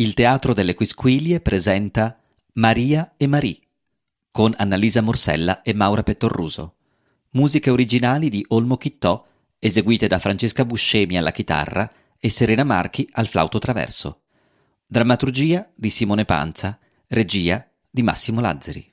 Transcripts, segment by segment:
Il Teatro delle Quisquilie presenta Maria e Marie con Annalisa Morsella e Maura Pettorruso. Musiche originali di Olmo Chittò eseguite da Francesca Buscemi alla chitarra e Serena Marchi al flauto traverso. Drammaturgia di Simone Panza, regia di Massimo Lazzari.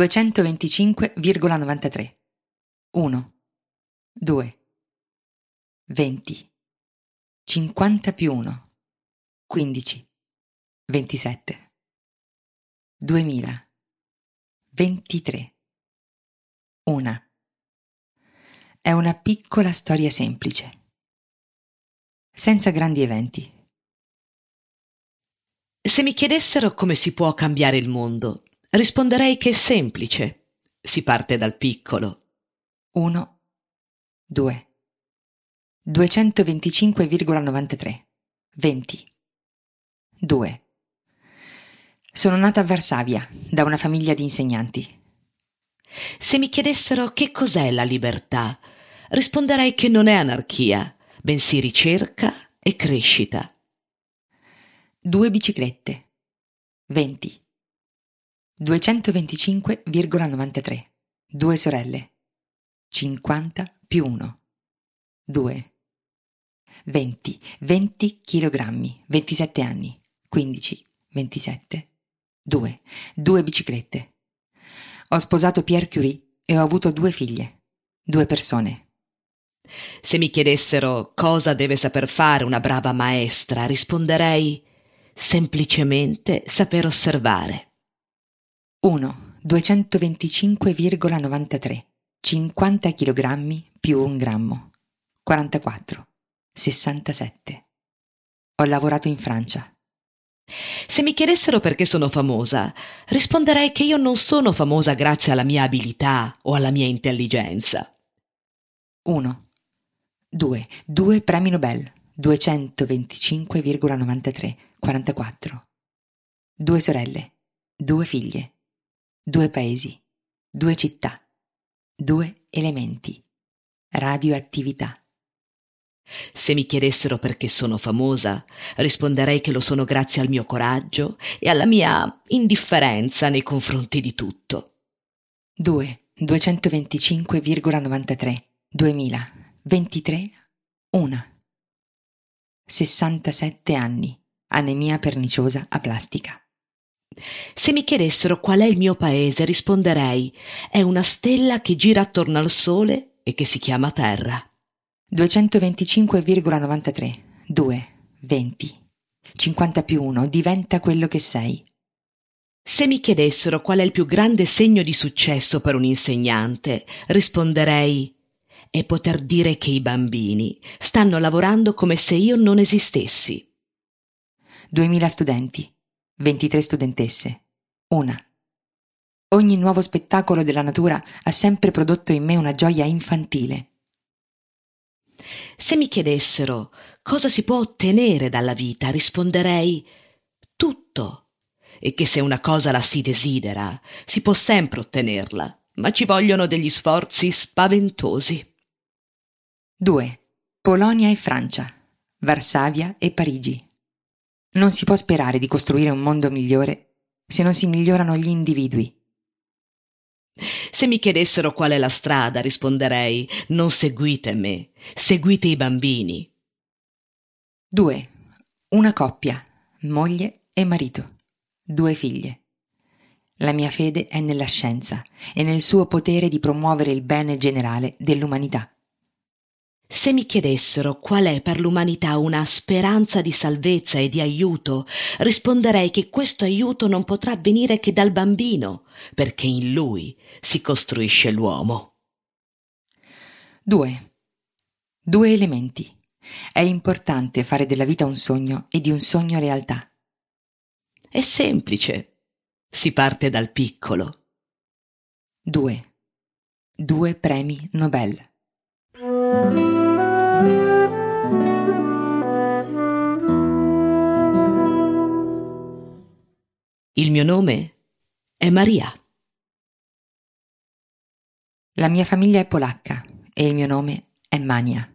225,93 1 2 20 50 più 1 15 27 2000 23 Una. È una piccola storia semplice, senza grandi eventi. Se mi chiedessero come si può cambiare il mondo, risponderei che è semplice. Si parte dal piccolo. 1, 2, 225,93, 20, 2. Sono nata a Varsavia, da una famiglia di insegnanti. Se mi chiedessero che cos'è la libertà, risponderei che non è anarchia, bensì ricerca e crescita. Due biciclette, 20. 225,93. Due sorelle. 50 più 1. 2. 20. 20 chilogrammi. 27 anni. 15. 27. 2. Due biciclette. Ho sposato Pierre Curie e ho avuto due figlie. Due persone. Se mi chiedessero cosa deve saper fare una brava maestra, risponderei semplicemente saper osservare. 1. 225,93 50 kg più un grammo 44 67 Ho lavorato in Francia. Se mi chiedessero perché sono famosa, risponderei che io non sono famosa grazie alla mia abilità o alla mia intelligenza. 1. 2. Due premi Nobel 225,93 44 Due sorelle, due figlie due paesi, due città, due elementi, radioattività. Se mi chiedessero perché sono famosa, risponderei che lo sono grazie al mio coraggio e alla mia indifferenza nei confronti di tutto. 2. 225,93 2000 23 1 67 anni. Anemia perniciosa aplastica. Se mi chiedessero qual è il mio paese, risponderei è una stella che gira attorno al sole e che si chiama Terra. 225,93 2 20 50 più 1 diventa quello che sei. Se mi chiedessero qual è il più grande segno di successo per un insegnante, risponderei è poter dire che i bambini stanno lavorando come se io non esistessi. 2000 studenti, 23 studentesse, una. Ogni nuovo spettacolo della natura ha sempre prodotto in me una gioia infantile. Se mi chiedessero cosa si può ottenere dalla vita, risponderei tutto e che se una cosa la si desidera, si può sempre ottenerla, ma ci vogliono degli sforzi spaventosi. 2. Polonia e Francia, Varsavia e Parigi. Non si può sperare di costruire un mondo migliore se non si migliorano gli individui. Se mi chiedessero qual è la strada, risponderei non seguite me, seguite i bambini. 2. Una coppia, moglie e marito due figlie. La mia fede è nella scienza e nel suo potere di promuovere il bene generale dell'umanità. Se mi chiedessero qual è per l'umanità una speranza di salvezza e di aiuto, risponderei che questo aiuto non potrà venire che dal bambino, perché in lui si costruisce l'uomo. 2. Due elementi. È importante fare della vita un sogno e di un sogno realtà. È semplice. Si parte dal piccolo. 2. Due premi Nobel. Il mio nome è Maria. La mia famiglia è polacca e il mio nome è Mania.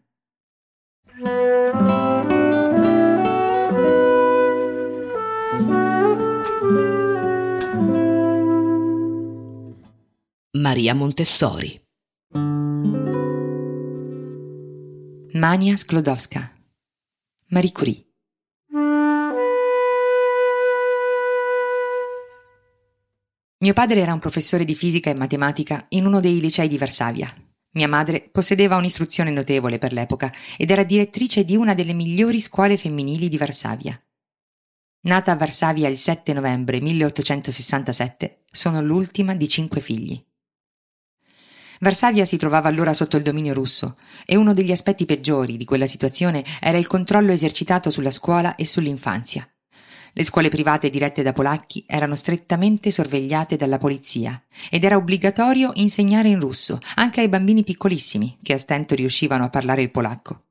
Maria Montessori. Mania Sklodowska. Marie Curie. Mio padre era un professore di fisica e matematica in uno dei licei di Varsavia. Mia madre possedeva un'istruzione notevole per l'epoca ed era direttrice di una delle migliori scuole femminili di Varsavia. Nata a Varsavia il 7 novembre 1867, sono l'ultima di cinque figli. Varsavia si trovava allora sotto il dominio russo e uno degli aspetti peggiori di quella situazione era il controllo esercitato sulla scuola e sull'infanzia. Le scuole private dirette da polacchi erano strettamente sorvegliate dalla polizia ed era obbligatorio insegnare in russo anche ai bambini piccolissimi che a stento riuscivano a parlare il polacco.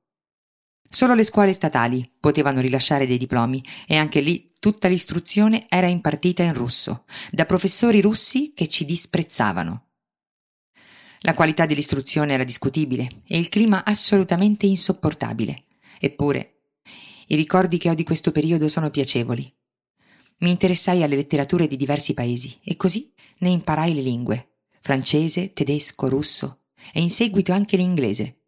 Solo le scuole statali potevano rilasciare dei diplomi e anche lì tutta l'istruzione era impartita in russo, da professori russi che ci disprezzavano. La qualità dell'istruzione era discutibile e il clima assolutamente insopportabile. Eppure, i ricordi che ho di questo periodo sono piacevoli. Mi interessai alle letterature di diversi paesi e così ne imparai le lingue, francese, tedesco, russo e in seguito anche l'inglese.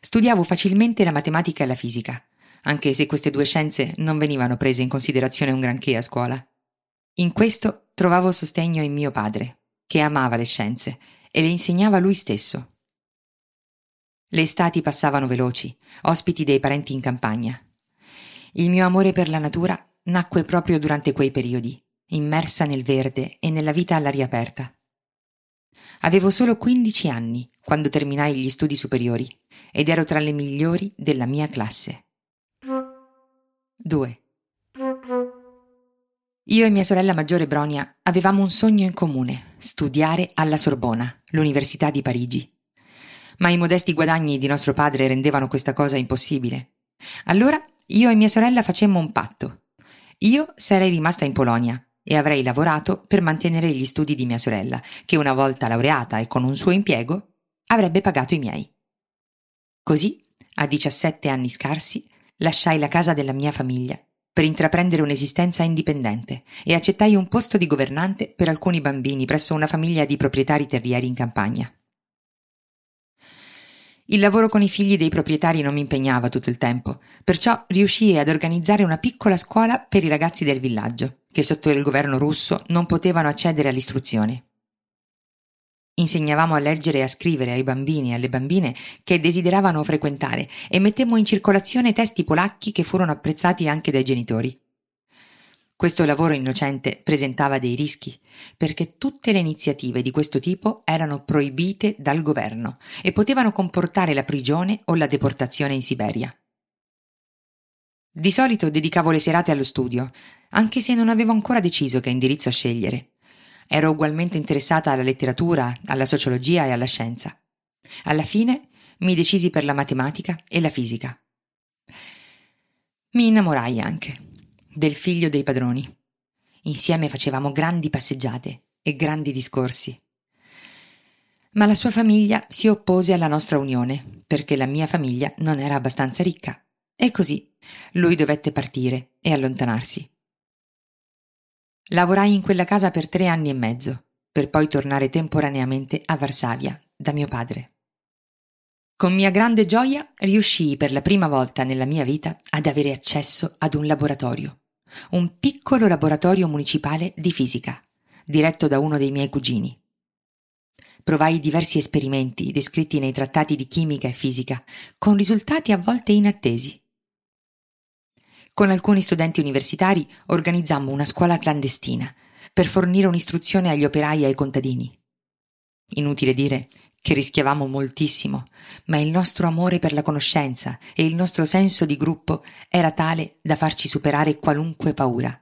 Studiavo facilmente la matematica e la fisica, anche se queste due scienze non venivano prese in considerazione un granché a scuola. In questo trovavo sostegno in mio padre, che amava le scienze e le insegnava lui stesso. Le estati passavano veloci, ospiti dei parenti in campagna. Il mio amore per la natura nacque proprio durante quei periodi, immersa nel verde e nella vita all'aria aperta. Avevo solo 15 anni quando terminai gli studi superiori ed ero tra le migliori della mia classe. 2. Io e mia sorella maggiore Bronia avevamo un sogno in comune, studiare alla Sorbona, l'Università di Parigi. Ma i modesti guadagni di nostro padre rendevano questa cosa impossibile. Allora io e mia sorella facemmo un patto. Io sarei rimasta in Polonia e avrei lavorato per mantenere gli studi di mia sorella, che una volta laureata e con un suo impiego avrebbe pagato i miei. Così a 17 anni scarsi, lasciai la casa della mia famiglia per intraprendere un'esistenza indipendente e accettai un posto di governante per alcuni bambini presso una famiglia di proprietari terrieri in campagna. Il lavoro con i figli dei proprietari non mi impegnava tutto il tempo, perciò riuscii ad organizzare una piccola scuola per i ragazzi del villaggio, che sotto il governo russo non potevano accedere all'istruzione. Insegnavamo a leggere e a scrivere ai bambini e alle bambine che desideravano frequentare e mettemmo in circolazione testi polacchi che furono apprezzati anche dai genitori. Questo lavoro innocente presentava dei rischi, perché tutte le iniziative di questo tipo erano proibite dal governo e potevano comportare la prigione o la deportazione in Siberia. Di solito dedicavo le serate allo studio, anche se non avevo ancora deciso che indirizzo scegliere. Ero ugualmente interessata alla letteratura, alla sociologia e alla scienza. Alla fine mi decisi per la matematica e la fisica. Mi innamorai anche del figlio dei padroni. Insieme facevamo grandi passeggiate e grandi discorsi. Ma la sua famiglia si oppose alla nostra unione perché la mia famiglia non era abbastanza ricca e così lui dovette partire e allontanarsi. Lavorai in quella casa per tre anni e mezzo, per poi tornare temporaneamente a Varsavia da mio padre. Con mia grande gioia riuscii per la prima volta nella mia vita ad avere accesso ad un laboratorio un piccolo laboratorio municipale di fisica, diretto da uno dei miei cugini. Provai diversi esperimenti descritti nei trattati di chimica e fisica, con risultati a volte inattesi. Con alcuni studenti universitari organizzammo una scuola clandestina per fornire un'istruzione agli operai e ai contadini. Inutile dire che rischiavamo moltissimo, ma il nostro amore per la conoscenza e il nostro senso di gruppo era tale da farci superare qualunque paura.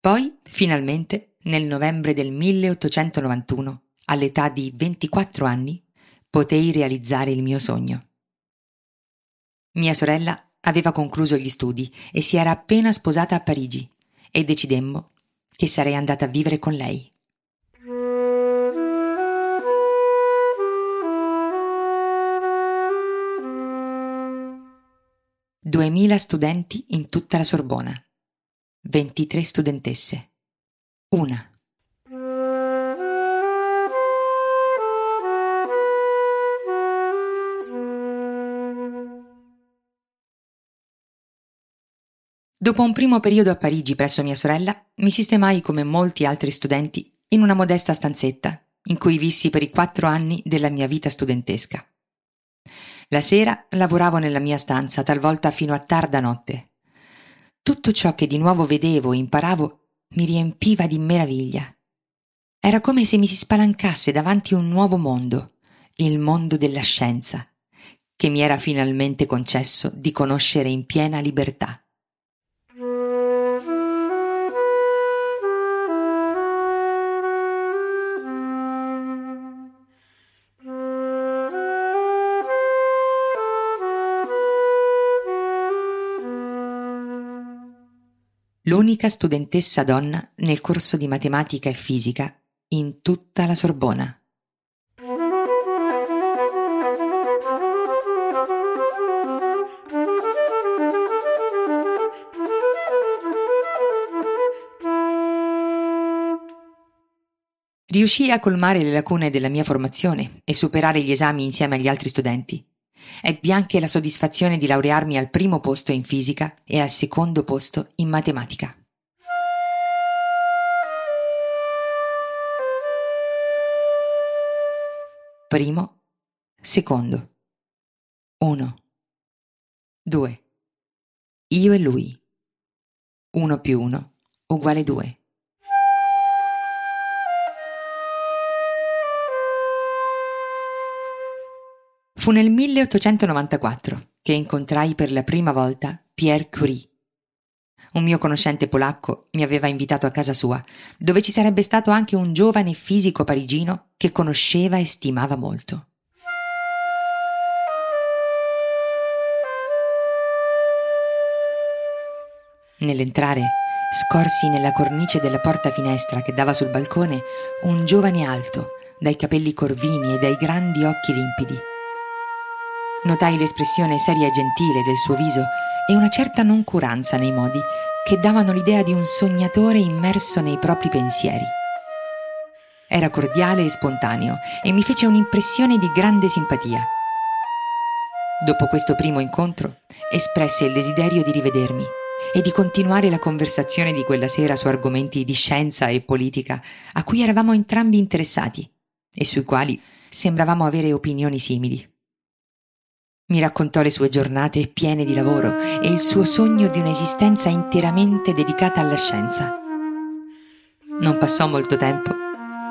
Poi, finalmente, nel novembre del 1891, all'età di 24 anni, potei realizzare il mio sogno. Mia sorella aveva concluso gli studi e si era appena sposata a Parigi e decidemmo che sarei andata a vivere con lei. 2.000 studenti in tutta la Sorbona, 23 studentesse, una. Dopo un primo periodo a Parigi presso mia sorella, mi sistemai come molti altri studenti in una modesta stanzetta, in cui vissi per i quattro anni della mia vita studentesca. La sera lavoravo nella mia stanza, talvolta fino a tarda notte. Tutto ciò che di nuovo vedevo e imparavo mi riempiva di meraviglia. Era come se mi si spalancasse davanti un nuovo mondo, il mondo della scienza, che mi era finalmente concesso di conoscere in piena libertà. L'unica studentessa donna nel corso di matematica e fisica in tutta la Sorbona. Riuscii a colmare le lacune della mia formazione e superare gli esami insieme agli altri studenti. Ebbi anche la soddisfazione di laurearmi al primo posto in fisica e al secondo posto in matematica. Primo, secondo. Uno. Due. Io e lui. Uno più uno uguale due. Fu nel 1894 che incontrai per la prima volta Pierre Curie. Un mio conoscente polacco mi aveva invitato a casa sua, dove ci sarebbe stato anche un giovane fisico parigino che conosceva e stimava molto. Nell'entrare, scorsi nella cornice della porta finestra che dava sul balcone un giovane alto, dai capelli corvini e dai grandi occhi limpidi. Notai l'espressione seria e gentile del suo viso e una certa noncuranza nei modi che davano l'idea di un sognatore immerso nei propri pensieri. Era cordiale e spontaneo e mi fece un'impressione di grande simpatia. Dopo questo primo incontro, espresse il desiderio di rivedermi e di continuare la conversazione di quella sera su argomenti di scienza e politica a cui eravamo entrambi interessati e sui quali sembravamo avere opinioni simili. Mi raccontò le sue giornate piene di lavoro e il suo sogno di un'esistenza interamente dedicata alla scienza. Non passò molto tempo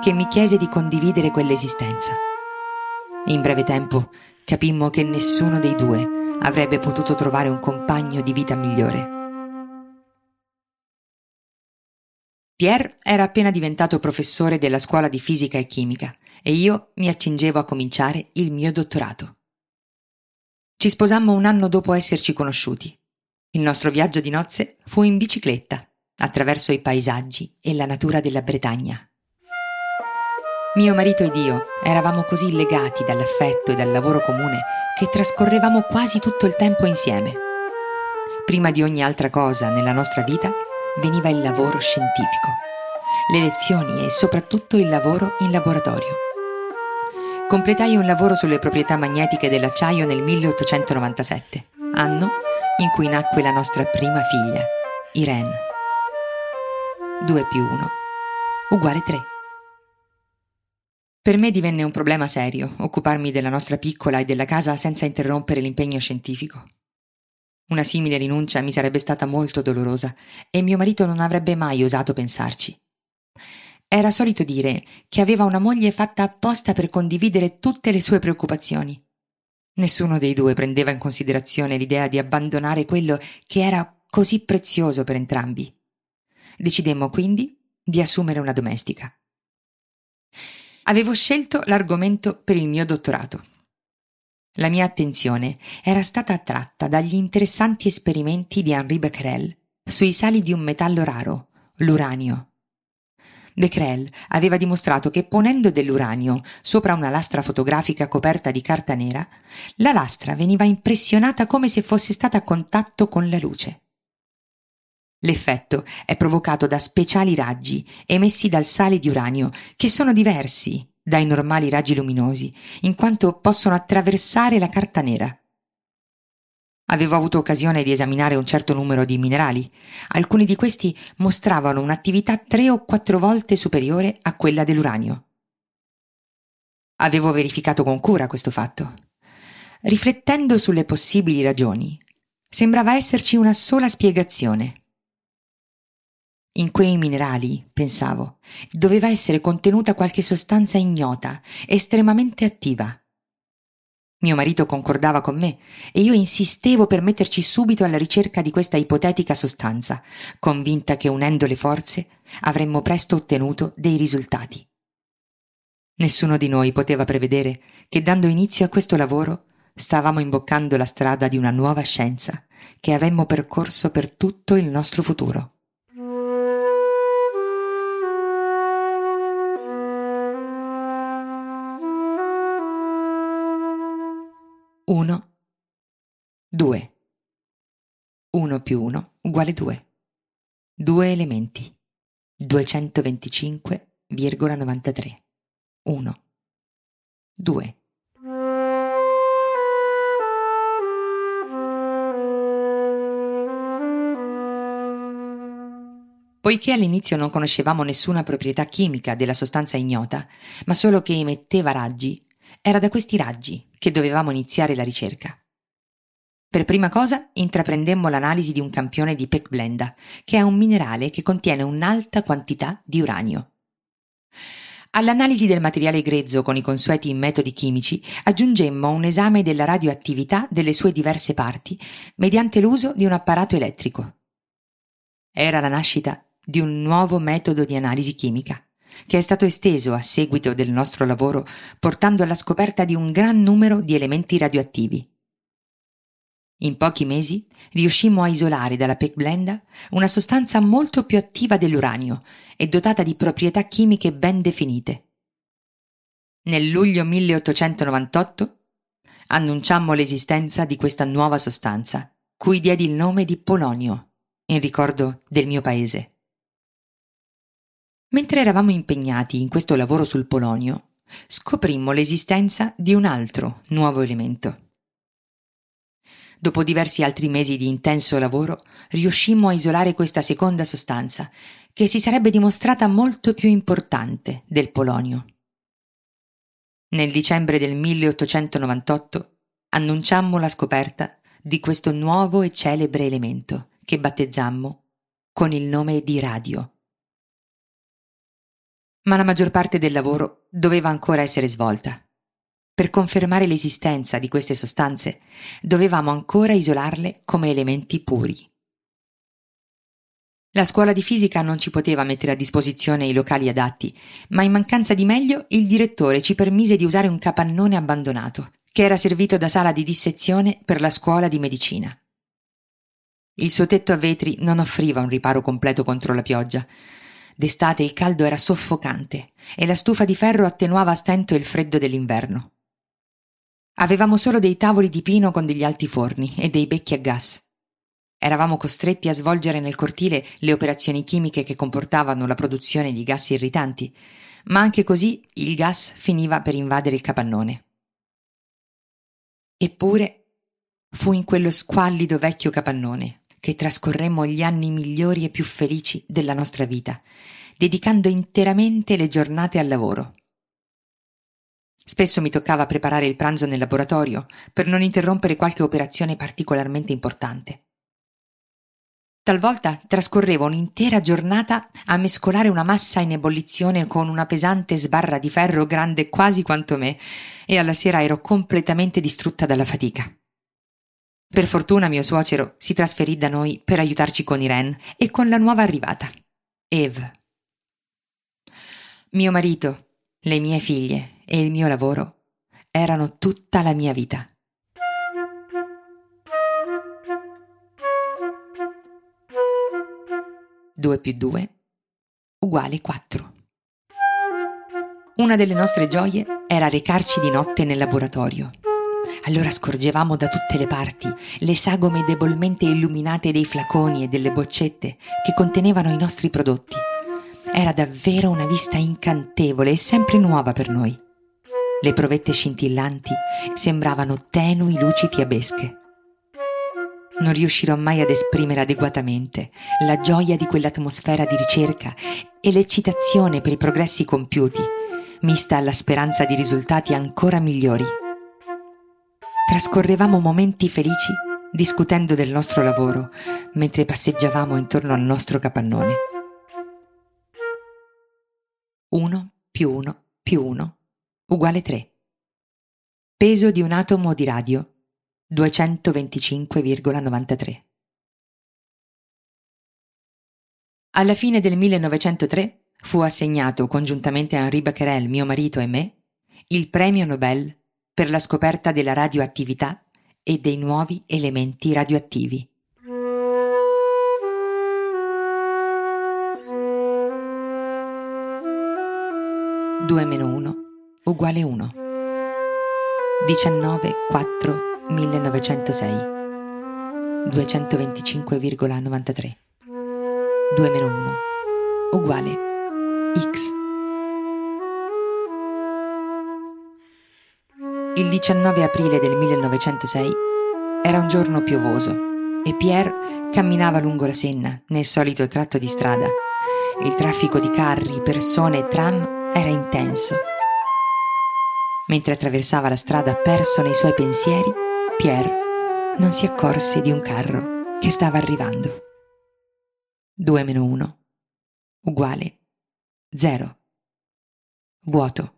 che mi chiese di condividere quell'esistenza. In breve tempo capimmo che nessuno dei due avrebbe potuto trovare un compagno di vita migliore. Pierre era appena diventato professore della scuola di fisica e chimica e io mi accingevo a cominciare il mio dottorato. Ci sposammo un anno dopo esserci conosciuti. Il nostro viaggio di nozze fu in bicicletta, attraverso i paesaggi e la natura della Bretagna. Mio marito ed io eravamo così legati dall'affetto e dal lavoro comune che trascorrevamo quasi tutto il tempo insieme. Prima di ogni altra cosa nella nostra vita veniva il lavoro scientifico, le lezioni e soprattutto il lavoro in laboratorio. Completai un lavoro sulle proprietà magnetiche dell'acciaio nel 1897, anno in cui nacque la nostra prima figlia, Irene. 2 più 1 uguale 3. Per me divenne un problema serio occuparmi della nostra piccola e della casa senza interrompere l'impegno scientifico. Una simile rinuncia mi sarebbe stata molto dolorosa e mio marito non avrebbe mai osato pensarci. Era solito dire che aveva una moglie fatta apposta per condividere tutte le sue preoccupazioni. Nessuno dei due prendeva in considerazione l'idea di abbandonare quello che era così prezioso per entrambi. Decidemmo quindi di assumere una domestica. Avevo scelto l'argomento per il mio dottorato la mia attenzione era stata attratta dagli interessanti esperimenti di Henri Becquerel sui sali di un metallo raro, l'uranio. Becquerel aveva dimostrato che ponendo dell'uranio sopra una lastra fotografica coperta di carta nera, la lastra veniva impressionata come se fosse stata a contatto con la luce. L'effetto è provocato da speciali raggi emessi dal sale di uranio che sono diversi dai normali raggi luminosi, in quanto possono attraversare la carta nera. Avevo avuto occasione di esaminare un certo numero di minerali. Alcuni di questi mostravano un'attività tre o quattro volte superiore a quella dell'uranio. Avevo verificato con cura questo fatto. Riflettendo sulle possibili ragioni, sembrava esserci una sola spiegazione. In quei minerali, pensavo, doveva essere contenuta qualche sostanza ignota, estremamente attiva. Mio marito concordava con me e io insistevo per metterci subito alla ricerca di questa ipotetica sostanza, convinta che unendo le forze avremmo presto ottenuto dei risultati. Nessuno di noi poteva prevedere che dando inizio a questo lavoro stavamo imboccando la strada di una nuova scienza che avremmo percorso per tutto il nostro futuro. 1, 2. 1 più 1 uguale 2. Due elementi. 225,93. 1. 2. Poiché all'inizio non conoscevamo nessuna proprietà chimica della sostanza ignota, ma solo che emetteva raggi, era da questi raggi che dovevamo iniziare la ricerca. Per prima cosa intraprendemmo l'analisi di un campione di pecblenda, che è un minerale che contiene un'alta quantità di uranio. All'analisi del materiale grezzo con i consueti metodi chimici aggiungemmo un esame della radioattività delle sue diverse parti mediante l'uso di un apparato elettrico. Era la nascita di un nuovo metodo di analisi chimica che è stato esteso a seguito del nostro lavoro portando alla scoperta di un gran numero di elementi radioattivi. In pochi mesi riuscimmo a isolare dalla pecblenda una sostanza molto più attiva dell'uranio e dotata di proprietà chimiche ben definite. Nel luglio 1898 annunciammo l'esistenza di questa nuova sostanza, cui diedi il nome di polonio, in ricordo del mio paese. Mentre eravamo impegnati in questo lavoro sul polonio, scoprimmo l'esistenza di un altro nuovo elemento. Dopo diversi altri mesi di intenso lavoro, riuscimmo a isolare questa seconda sostanza, che si sarebbe dimostrata molto più importante del polonio. Nel dicembre del 1898 annunciammo la scoperta di questo nuovo e celebre elemento che battezzammo con il nome di radio. Ma la maggior parte del lavoro doveva ancora essere svolta. Per confermare l'esistenza di queste sostanze dovevamo ancora isolarle come elementi puri. La scuola di fisica non ci poteva mettere a disposizione i locali adatti, ma in mancanza di meglio il direttore ci permise di usare un capannone abbandonato, che era servito da sala di dissezione per la scuola di medicina. Il suo tetto a vetri non offriva un riparo completo contro la pioggia. D'estate il caldo era soffocante e la stufa di ferro attenuava a stento il freddo dell'inverno. Avevamo solo dei tavoli di pino con degli alti forni e dei becchi a gas. Eravamo costretti a svolgere nel cortile le operazioni chimiche che comportavano la produzione di gas irritanti, ma anche così il gas finiva per invadere il capannone. Eppure fu in quello squallido vecchio capannone che trascorremmo gli anni migliori e più felici della nostra vita, dedicando interamente le giornate al lavoro. Spesso mi toccava preparare il pranzo nel laboratorio per non interrompere qualche operazione particolarmente importante. Talvolta trascorrevo un'intera giornata a mescolare una massa in ebollizione con una pesante sbarra di ferro grande quasi quanto me e alla sera ero completamente distrutta dalla fatica. Per fortuna mio suocero si trasferì da noi per aiutarci con Irene e con la nuova arrivata, Eve. Mio marito, le mie figlie e il mio lavoro erano tutta la mia vita. Due più due uguale quattro. Una delle nostre gioie era recarci di notte nel laboratorio allora scorgevamo da tutte le parti le sagome debolmente illuminate dei flaconi e delle boccette che contenevano i nostri prodotti. Era davvero una vista incantevole e sempre nuova per noi. Le provette scintillanti sembravano tenui luci fiabesche. Non riuscirò mai ad esprimere adeguatamente la gioia di quell'atmosfera di ricerca e l'eccitazione per i progressi compiuti, mista alla speranza di risultati ancora migliori trascorrevamo momenti felici discutendo del nostro lavoro mentre passeggiavamo intorno al nostro capannone. 1 più 1 più 1 uguale 3. Peso di un atomo di radio 225,93. Alla fine del 1903 fu assegnato congiuntamente a Henri Becquerel, mio marito e me, il premio Nobel per la scoperta della radioattività e dei nuovi elementi radioattivi. Due meno uno uguale 1. 19 4 1906 225,93 2 meno 1 uguale x Il 19 aprile del 1906 era un giorno piovoso e Pierre camminava lungo la Senna nel solito tratto di strada. Il traffico di carri, persone e tram era intenso. Mentre attraversava la strada perso nei suoi pensieri, Pierre non si accorse di un carro che stava arrivando. 2 meno 1 uguale 0. Vuoto.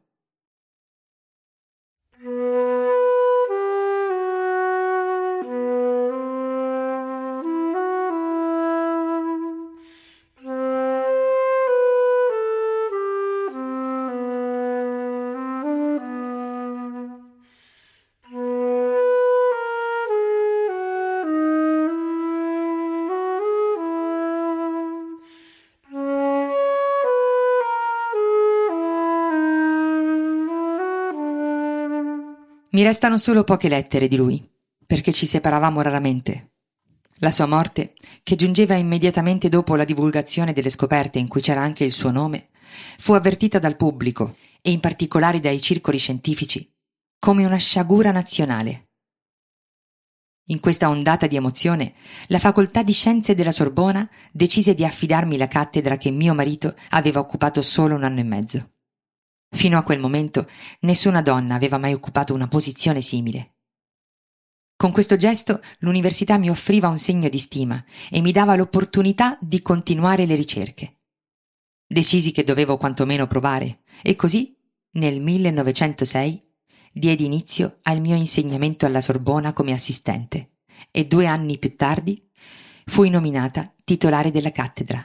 Mi restano solo poche lettere di lui, perché ci separavamo raramente. La sua morte, che giungeva immediatamente dopo la divulgazione delle scoperte in cui c'era anche il suo nome, fu avvertita dal pubblico e in particolare dai circoli scientifici come una sciagura nazionale. In questa ondata di emozione, la facoltà di scienze della Sorbona decise di affidarmi la cattedra che mio marito aveva occupato solo un anno e mezzo. Fino a quel momento nessuna donna aveva mai occupato una posizione simile. Con questo gesto l'università mi offriva un segno di stima e mi dava l'opportunità di continuare le ricerche. Decisi che dovevo quantomeno provare e così, nel 1906, diedi inizio al mio insegnamento alla Sorbona come assistente e due anni più tardi fui nominata titolare della cattedra.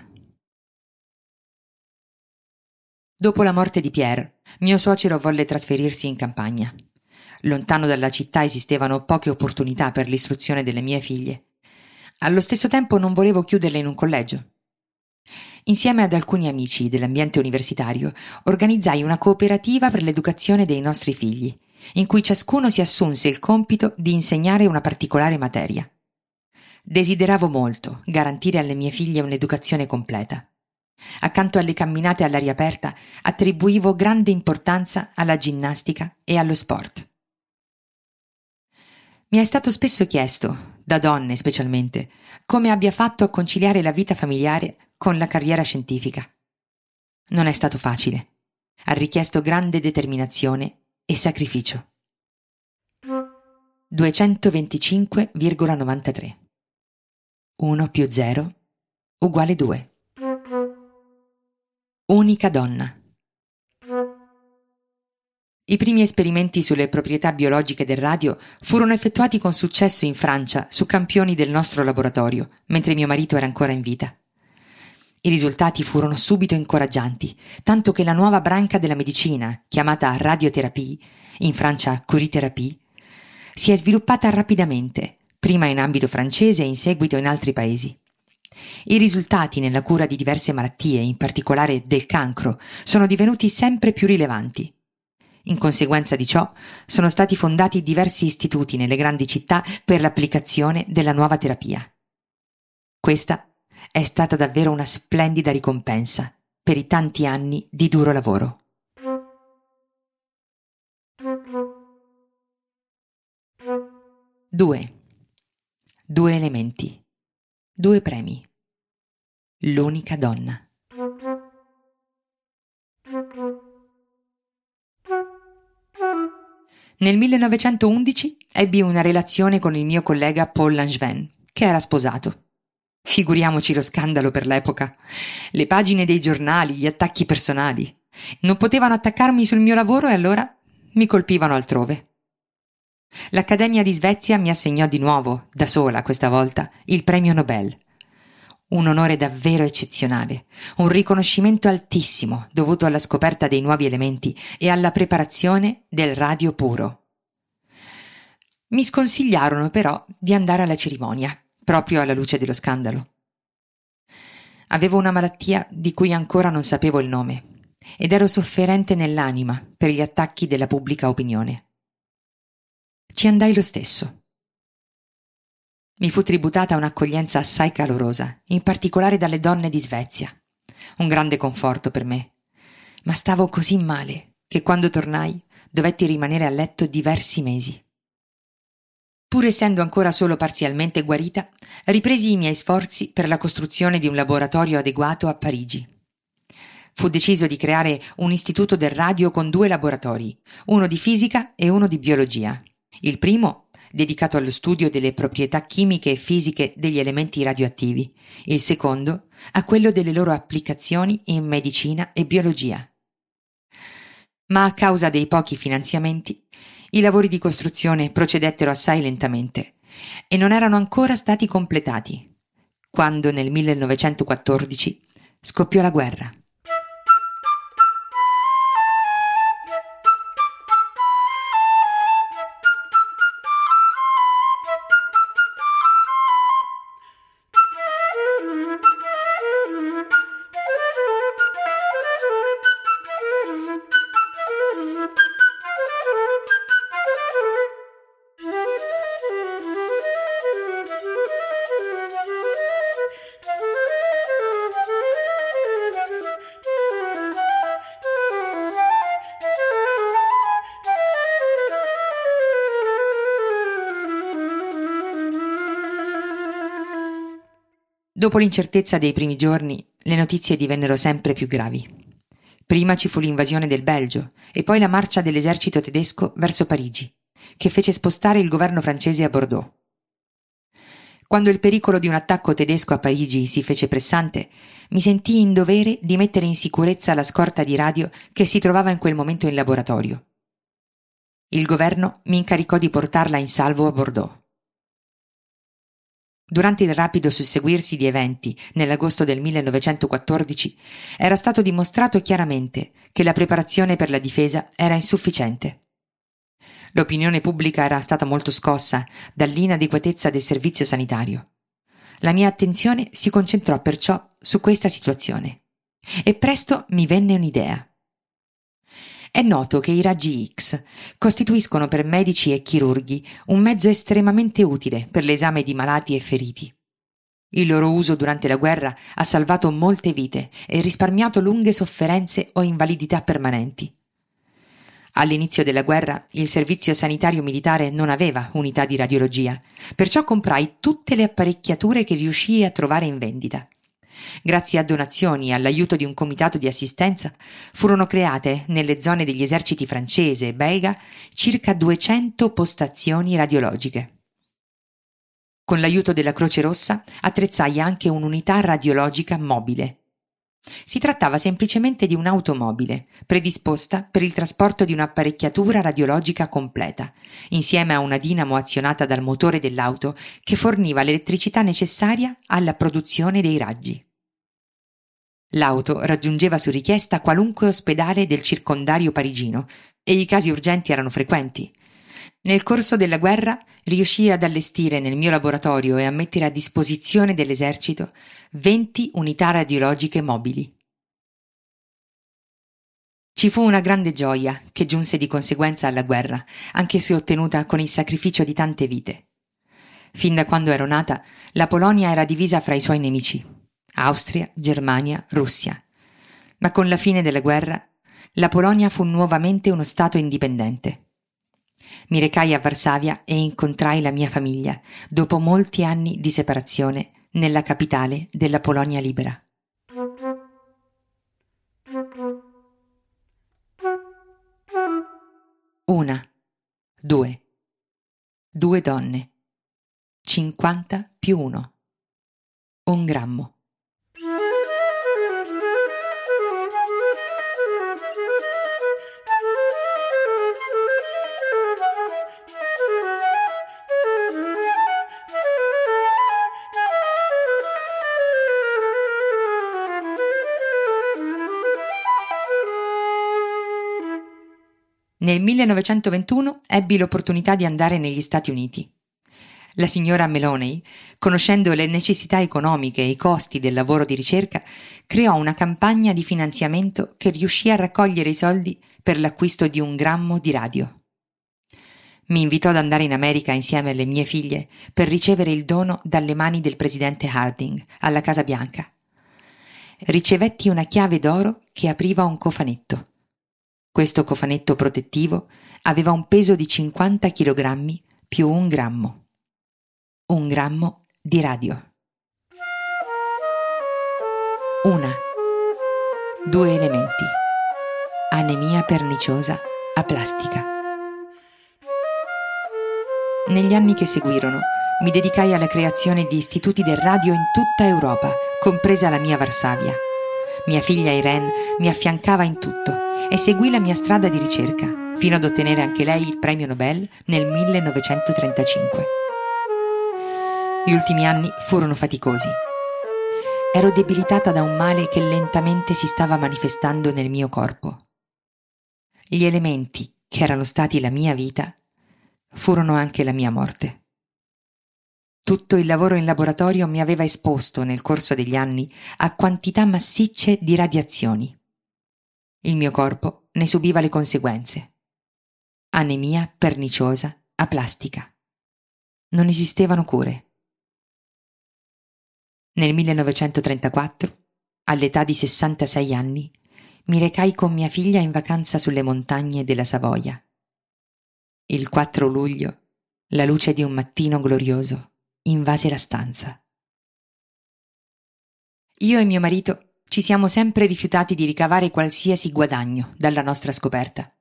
Dopo la morte di Pierre, mio suocero volle trasferirsi in campagna. Lontano dalla città esistevano poche opportunità per l'istruzione delle mie figlie. Allo stesso tempo non volevo chiuderle in un collegio. Insieme ad alcuni amici dell'ambiente universitario organizzai una cooperativa per l'educazione dei nostri figli in cui ciascuno si assunse il compito di insegnare una particolare materia. Desideravo molto garantire alle mie figlie un'educazione completa. Accanto alle camminate all'aria aperta attribuivo grande importanza alla ginnastica e allo sport. Mi è stato spesso chiesto, da donne specialmente, come abbia fatto a conciliare la vita familiare con la carriera scientifica. Non è stato facile. Ha richiesto grande determinazione e sacrificio. 225,93 1 più 0 uguale 2 Unica donna i primi esperimenti sulle proprietà biologiche del radio furono effettuati con successo in Francia su campioni del nostro laboratorio, mentre mio marito era ancora in vita. I risultati furono subito incoraggianti, tanto che la nuova branca della medicina, chiamata radioterapia, in Francia curithérapie, si è sviluppata rapidamente, prima in ambito francese e in seguito in altri paesi. I risultati nella cura di diverse malattie, in particolare del cancro, sono divenuti sempre più rilevanti. In conseguenza di ciò, sono stati fondati diversi istituti nelle grandi città per l'applicazione della nuova terapia. Questa è stata davvero una splendida ricompensa per i tanti anni di duro lavoro. Due. Due elementi. Due premi. L'unica donna. Nel 1911 ebbi una relazione con il mio collega Paul Langevin, che era sposato. Figuriamoci lo scandalo per l'epoca. Le pagine dei giornali, gli attacchi personali. Non potevano attaccarmi sul mio lavoro e allora mi colpivano altrove. L'Accademia di Svezia mi assegnò di nuovo, da sola questa volta, il premio Nobel. Un onore davvero eccezionale, un riconoscimento altissimo dovuto alla scoperta dei nuovi elementi e alla preparazione del radio puro. Mi sconsigliarono però di andare alla cerimonia proprio alla luce dello scandalo. Avevo una malattia di cui ancora non sapevo il nome ed ero sofferente nell'anima per gli attacchi della pubblica opinione. Ci andai lo stesso. Mi fu tributata un'accoglienza assai calorosa, in particolare dalle donne di Svezia. Un grande conforto per me. Ma stavo così male che quando tornai dovetti rimanere a letto diversi mesi. Pur essendo ancora solo parzialmente guarita, ripresi i miei sforzi per la costruzione di un laboratorio adeguato a Parigi. Fu deciso di creare un istituto del radio con due laboratori, uno di fisica e uno di biologia. Il primo dedicato allo studio delle proprietà chimiche e fisiche degli elementi radioattivi, il secondo a quello delle loro applicazioni in medicina e biologia. Ma a causa dei pochi finanziamenti i lavori di costruzione procedettero assai lentamente e non erano ancora stati completati, quando nel 1914 scoppiò la guerra. Dopo l'incertezza dei primi giorni, le notizie divennero sempre più gravi. Prima ci fu l'invasione del Belgio e poi la marcia dell'esercito tedesco verso Parigi, che fece spostare il governo francese a Bordeaux. Quando il pericolo di un attacco tedesco a Parigi si fece pressante, mi sentii in dovere di mettere in sicurezza la scorta di radio che si trovava in quel momento in laboratorio. Il governo mi incaricò di portarla in salvo a Bordeaux. Durante il rapido susseguirsi di eventi nell'agosto del 1914 era stato dimostrato chiaramente che la preparazione per la difesa era insufficiente. L'opinione pubblica era stata molto scossa dall'inadeguatezza del servizio sanitario. La mia attenzione si concentrò perciò su questa situazione e presto mi venne un'idea. È noto che i raggi X costituiscono per medici e chirurghi un mezzo estremamente utile per l'esame di malati e feriti. Il loro uso durante la guerra ha salvato molte vite e risparmiato lunghe sofferenze o invalidità permanenti. All'inizio della guerra il servizio sanitario militare non aveva unità di radiologia, perciò comprai tutte le apparecchiature che riuscii a trovare in vendita. Grazie a donazioni e all'aiuto di un comitato di assistenza, furono create nelle zone degli eserciti francese e belga circa 200 postazioni radiologiche. Con l'aiuto della Croce Rossa attrezzai anche un'unità radiologica mobile. Si trattava semplicemente di un'automobile, predisposta per il trasporto di un'apparecchiatura radiologica completa, insieme a una dinamo azionata dal motore dell'auto che forniva l'elettricità necessaria alla produzione dei raggi. L'auto raggiungeva su richiesta qualunque ospedale del circondario parigino e i casi urgenti erano frequenti. Nel corso della guerra riuscii ad allestire nel mio laboratorio e a mettere a disposizione dell'esercito 20 unità radiologiche mobili. Ci fu una grande gioia che giunse di conseguenza alla guerra, anche se ottenuta con il sacrificio di tante vite. Fin da quando ero nata, la Polonia era divisa fra i suoi nemici. Austria, Germania, Russia. Ma con la fine della guerra la Polonia fu nuovamente uno Stato indipendente. Mi recai a Varsavia e incontrai la mia famiglia, dopo molti anni di separazione, nella capitale della Polonia libera. Una, due, due donne, cinquanta più uno, un grammo. Nel 1921 ebbi l'opportunità di andare negli Stati Uniti. La signora Meloney, conoscendo le necessità economiche e i costi del lavoro di ricerca, creò una campagna di finanziamento che riuscì a raccogliere i soldi per l'acquisto di un grammo di radio. Mi invitò ad andare in America insieme alle mie figlie per ricevere il dono dalle mani del presidente Harding alla Casa Bianca. Ricevetti una chiave d'oro che apriva un cofanetto. Questo cofanetto protettivo aveva un peso di 50 kg più un grammo. Un grammo di radio. Una. Due elementi. Anemia perniciosa a plastica. Negli anni che seguirono mi dedicai alla creazione di istituti del radio in tutta Europa, compresa la mia Varsavia. Mia figlia Irene mi affiancava in tutto e seguì la mia strada di ricerca, fino ad ottenere anche lei il premio Nobel nel 1935. Gli ultimi anni furono faticosi. Ero debilitata da un male che lentamente si stava manifestando nel mio corpo. Gli elementi, che erano stati la mia vita, furono anche la mia morte. Tutto il lavoro in laboratorio mi aveva esposto nel corso degli anni a quantità massicce di radiazioni. Il mio corpo ne subiva le conseguenze. Anemia perniciosa aplastica. Non esistevano cure. Nel 1934, all'età di 66 anni, mi recai con mia figlia in vacanza sulle montagne della Savoia. Il 4 luglio, la luce di un mattino glorioso invase la stanza. Io e mio marito ci siamo sempre rifiutati di ricavare qualsiasi guadagno dalla nostra scoperta.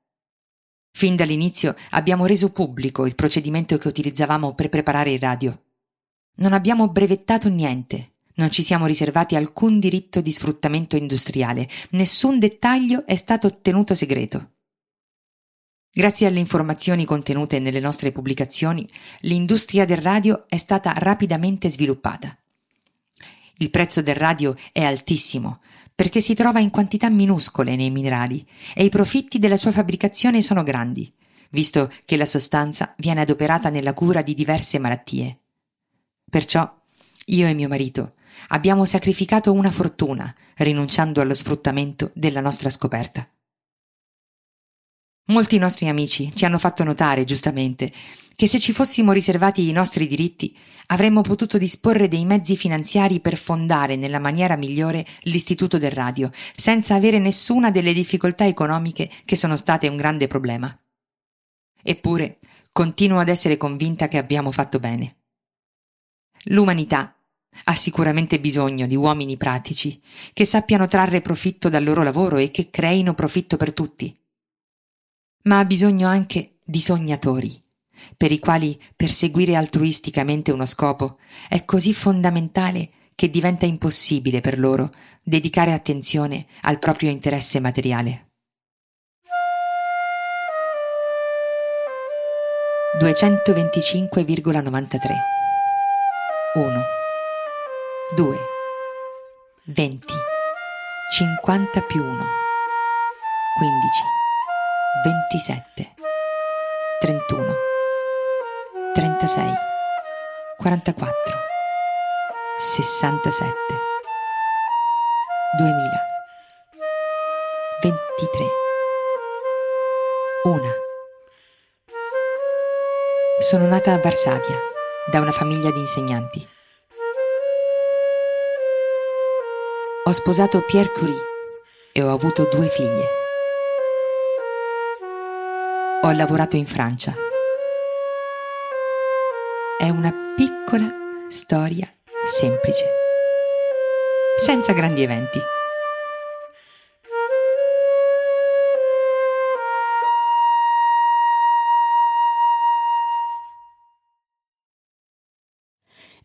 Fin dall'inizio abbiamo reso pubblico il procedimento che utilizzavamo per preparare il radio. Non abbiamo brevettato niente, non ci siamo riservati alcun diritto di sfruttamento industriale, nessun dettaglio è stato tenuto segreto. Grazie alle informazioni contenute nelle nostre pubblicazioni, l'industria del radio è stata rapidamente sviluppata. Il prezzo del radio è altissimo perché si trova in quantità minuscole nei minerali e i profitti della sua fabbricazione sono grandi, visto che la sostanza viene adoperata nella cura di diverse malattie. Perciò io e mio marito abbiamo sacrificato una fortuna rinunciando allo sfruttamento della nostra scoperta. Molti nostri amici ci hanno fatto notare, giustamente, che se ci fossimo riservati i nostri diritti avremmo potuto disporre dei mezzi finanziari per fondare nella maniera migliore l'istituto del radio, senza avere nessuna delle difficoltà economiche che sono state un grande problema. Eppure continuo ad essere convinta che abbiamo fatto bene. L'umanità ha sicuramente bisogno di uomini pratici, che sappiano trarre profitto dal loro lavoro e che creino profitto per tutti. Ma ha bisogno anche di sognatori, per i quali perseguire altruisticamente uno scopo è così fondamentale che diventa impossibile per loro dedicare attenzione al proprio interesse materiale. 225,93 1 2 20 50 più 1 15 27 31 36 44 67 2000 23 1 Sono nata a Varsavia da una famiglia di insegnanti. Ho sposato Pierre Curie e ho avuto due figlie. Ho lavorato in Francia è una piccola storia semplice, senza grandi eventi.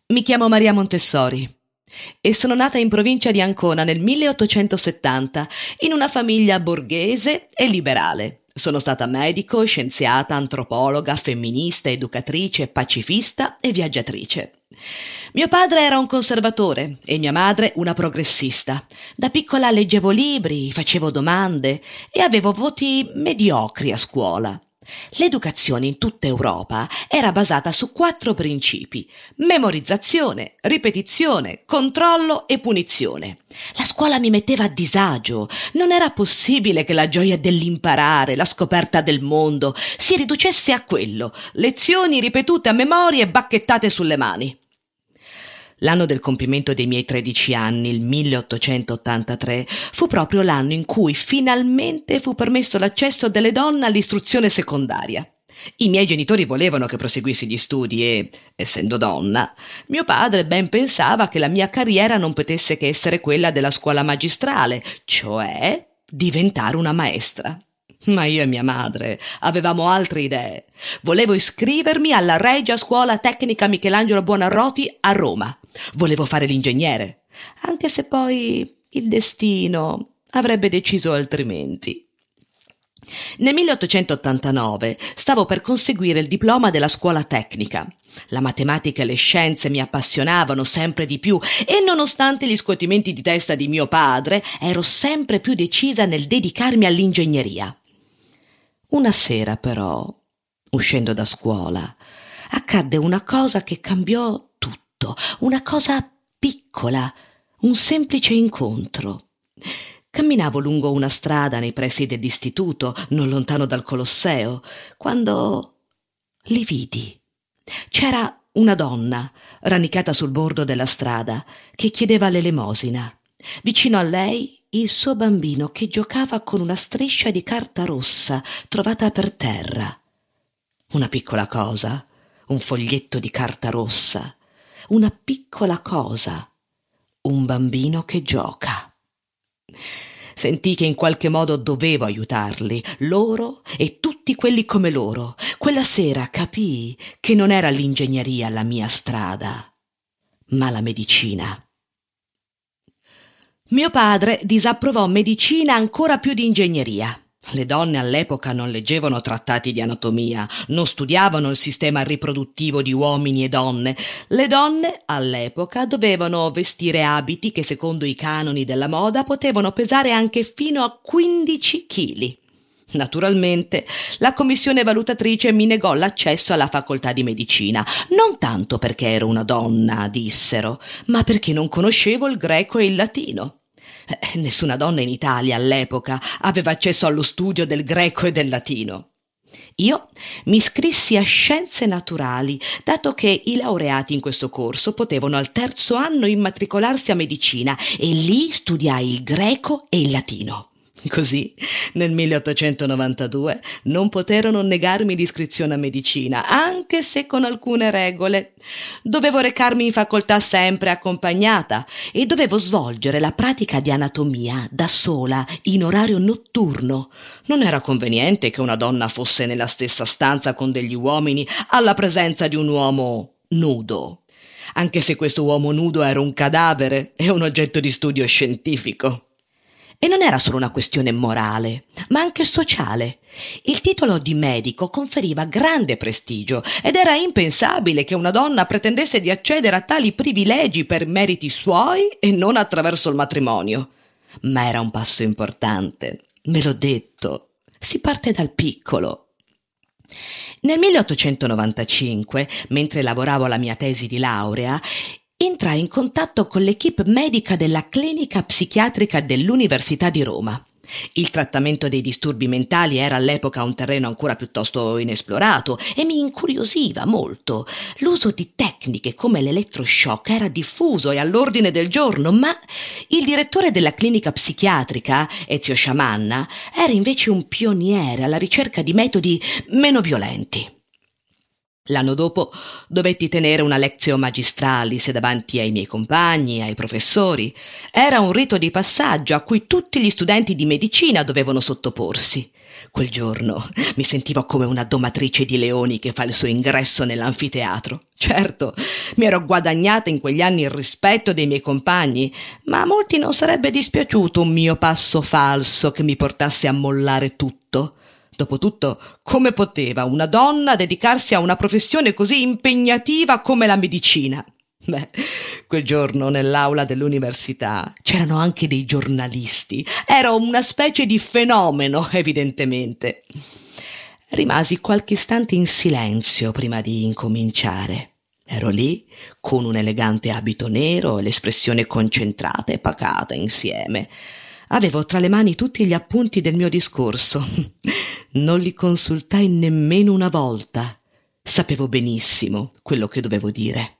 Mi chiamo Maria Montessori e sono nata in provincia di Ancona nel 1870 in una famiglia borghese e liberale. Sono stata medico, scienziata, antropologa, femminista, educatrice, pacifista e viaggiatrice. Mio padre era un conservatore e mia madre una progressista. Da piccola leggevo libri, facevo domande e avevo voti mediocri a scuola. L'educazione in tutta Europa era basata su quattro principi memorizzazione, ripetizione, controllo e punizione. La scuola mi metteva a disagio, non era possibile che la gioia dell'imparare, la scoperta del mondo, si riducesse a quello, lezioni ripetute a memoria e bacchettate sulle mani. L'anno del compimento dei miei 13 anni, il 1883, fu proprio l'anno in cui finalmente fu permesso l'accesso delle donne all'istruzione secondaria. I miei genitori volevano che proseguissi gli studi e, essendo donna, mio padre ben pensava che la mia carriera non potesse che essere quella della scuola magistrale, cioè diventare una maestra. Ma io e mia madre avevamo altre idee. Volevo iscrivermi alla Regia Scuola Tecnica Michelangelo Buonarroti a Roma. Volevo fare l'ingegnere, anche se poi il destino avrebbe deciso altrimenti. Nel 1889 stavo per conseguire il diploma della scuola tecnica. La matematica e le scienze mi appassionavano sempre di più e nonostante gli scuotimenti di testa di mio padre ero sempre più decisa nel dedicarmi all'ingegneria. Una sera però, uscendo da scuola, accadde una cosa che cambiò tutto, una cosa piccola, un semplice incontro. Camminavo lungo una strada nei pressi dell'istituto, non lontano dal Colosseo, quando li vidi. C'era una donna, rannicata sul bordo della strada, che chiedeva l'elemosina. Vicino a lei il suo bambino che giocava con una striscia di carta rossa trovata per terra. Una piccola cosa, un foglietto di carta rossa, una piccola cosa, un bambino che gioca. Sentii che in qualche modo dovevo aiutarli, loro e tutti quelli come loro. Quella sera capii che non era l'ingegneria la mia strada, ma la medicina. Mio padre disapprovò medicina ancora più di ingegneria. Le donne all'epoca non leggevano trattati di anatomia, non studiavano il sistema riproduttivo di uomini e donne. Le donne all'epoca dovevano vestire abiti che secondo i canoni della moda potevano pesare anche fino a 15 kg. Naturalmente, la commissione valutatrice mi negò l'accesso alla facoltà di medicina, non tanto perché ero una donna, dissero, ma perché non conoscevo il greco e il latino. Eh, nessuna donna in Italia all'epoca aveva accesso allo studio del greco e del latino. Io mi iscrissi a scienze naturali, dato che i laureati in questo corso potevano al terzo anno immatricolarsi a medicina e lì studiai il greco e il latino. Così, nel 1892, non poterono negarmi l'iscrizione a medicina, anche se con alcune regole. Dovevo recarmi in facoltà sempre accompagnata e dovevo svolgere la pratica di anatomia da sola, in orario notturno. Non era conveniente che una donna fosse nella stessa stanza con degli uomini alla presenza di un uomo nudo anche se questo uomo nudo era un cadavere e un oggetto di studio scientifico. E non era solo una questione morale, ma anche sociale. Il titolo di medico conferiva grande prestigio ed era impensabile che una donna pretendesse di accedere a tali privilegi per meriti suoi e non attraverso il matrimonio. Ma era un passo importante, me l'ho detto. Si parte dal piccolo. Nel 1895, mentre lavoravo alla mia tesi di laurea, entrai in contatto con l'equipe medica della clinica psichiatrica dell'Università di Roma. Il trattamento dei disturbi mentali era all'epoca un terreno ancora piuttosto inesplorato e mi incuriosiva molto. L'uso di tecniche come l'elettroshock era diffuso e all'ordine del giorno, ma il direttore della clinica psichiatrica, Ezio Sciamanna, era invece un pioniere alla ricerca di metodi meno violenti. L'anno dopo dovetti tenere una lezione magistralis davanti ai miei compagni, ai professori. Era un rito di passaggio a cui tutti gli studenti di medicina dovevano sottoporsi. Quel giorno mi sentivo come una domatrice di leoni che fa il suo ingresso nell'anfiteatro. Certo, mi ero guadagnata in quegli anni il rispetto dei miei compagni, ma a molti non sarebbe dispiaciuto un mio passo falso che mi portasse a mollare tutto. Dopotutto, come poteva una donna dedicarsi a una professione così impegnativa come la medicina? Beh, quel giorno nell'aula dell'università c'erano anche dei giornalisti. Ero una specie di fenomeno, evidentemente. Rimasi qualche istante in silenzio prima di incominciare. Ero lì con un elegante abito nero e l'espressione concentrata e pacata insieme. Avevo tra le mani tutti gli appunti del mio discorso. Non li consultai nemmeno una volta. Sapevo benissimo quello che dovevo dire.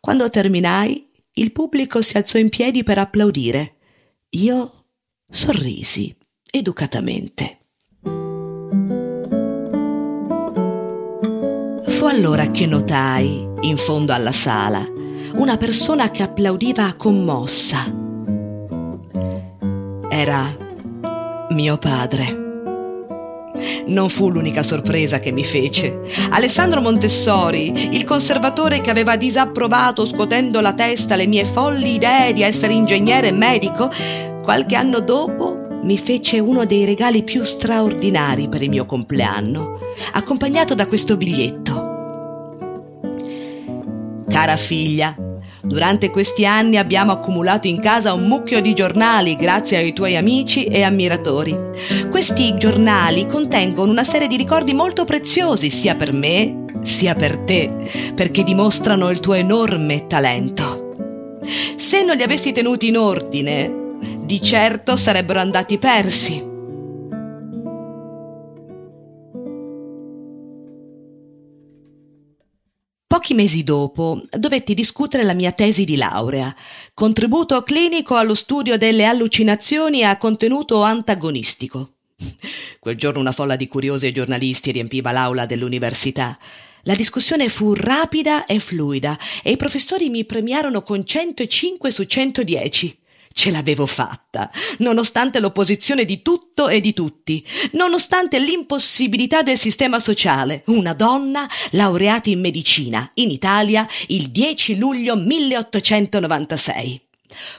Quando terminai, il pubblico si alzò in piedi per applaudire. Io sorrisi educatamente. Fu allora che notai, in fondo alla sala, una persona che applaudiva commossa. Era mio padre. Non fu l'unica sorpresa che mi fece. Alessandro Montessori, il conservatore che aveva disapprovato scuotendo la testa le mie folli idee di essere ingegnere e medico, qualche anno dopo mi fece uno dei regali più straordinari per il mio compleanno, accompagnato da questo biglietto. Cara figlia, Durante questi anni abbiamo accumulato in casa un mucchio di giornali grazie ai tuoi amici e ammiratori. Questi giornali contengono una serie di ricordi molto preziosi sia per me sia per te, perché dimostrano il tuo enorme talento. Se non li avessi tenuti in ordine, di certo sarebbero andati persi. Pochi mesi dopo dovetti discutere la mia tesi di laurea, contributo clinico allo studio delle allucinazioni a contenuto antagonistico. Quel giorno una folla di curiosi e giornalisti riempiva l'aula dell'università. La discussione fu rapida e fluida e i professori mi premiarono con 105 su 110. Ce l'avevo fatta, nonostante l'opposizione di tutto e di tutti, nonostante l'impossibilità del sistema sociale. Una donna laureata in medicina in Italia il 10 luglio 1896.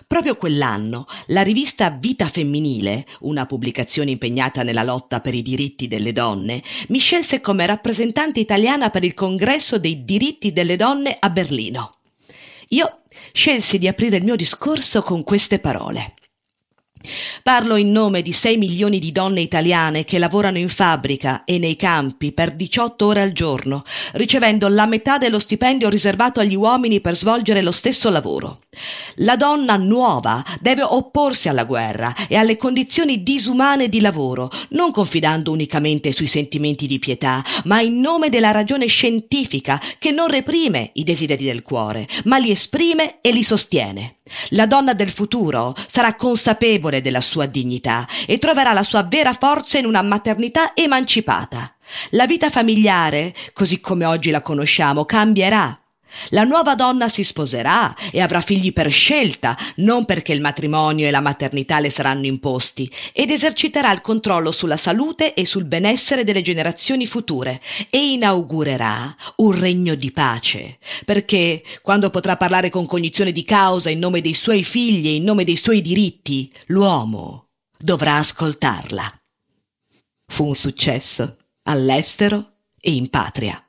Proprio quell'anno la rivista Vita Femminile, una pubblicazione impegnata nella lotta per i diritti delle donne, mi scelse come rappresentante italiana per il congresso dei diritti delle donne a Berlino. Io scelsi di aprire il mio discorso con queste parole. Parlo in nome di 6 milioni di donne italiane che lavorano in fabbrica e nei campi per 18 ore al giorno, ricevendo la metà dello stipendio riservato agli uomini per svolgere lo stesso lavoro. La donna nuova deve opporsi alla guerra e alle condizioni disumane di lavoro, non confidando unicamente sui sentimenti di pietà, ma in nome della ragione scientifica che non reprime i desideri del cuore, ma li esprime e li sostiene. La donna del futuro sarà consapevole della sua dignità e troverà la sua vera forza in una maternità emancipata. La vita familiare, così come oggi la conosciamo, cambierà la nuova donna si sposerà e avrà figli per scelta, non perché il matrimonio e la maternità le saranno imposti, ed eserciterà il controllo sulla salute e sul benessere delle generazioni future e inaugurerà un regno di pace, perché quando potrà parlare con cognizione di causa in nome dei suoi figli e in nome dei suoi diritti, l'uomo dovrà ascoltarla. Fu un successo all'estero e in patria.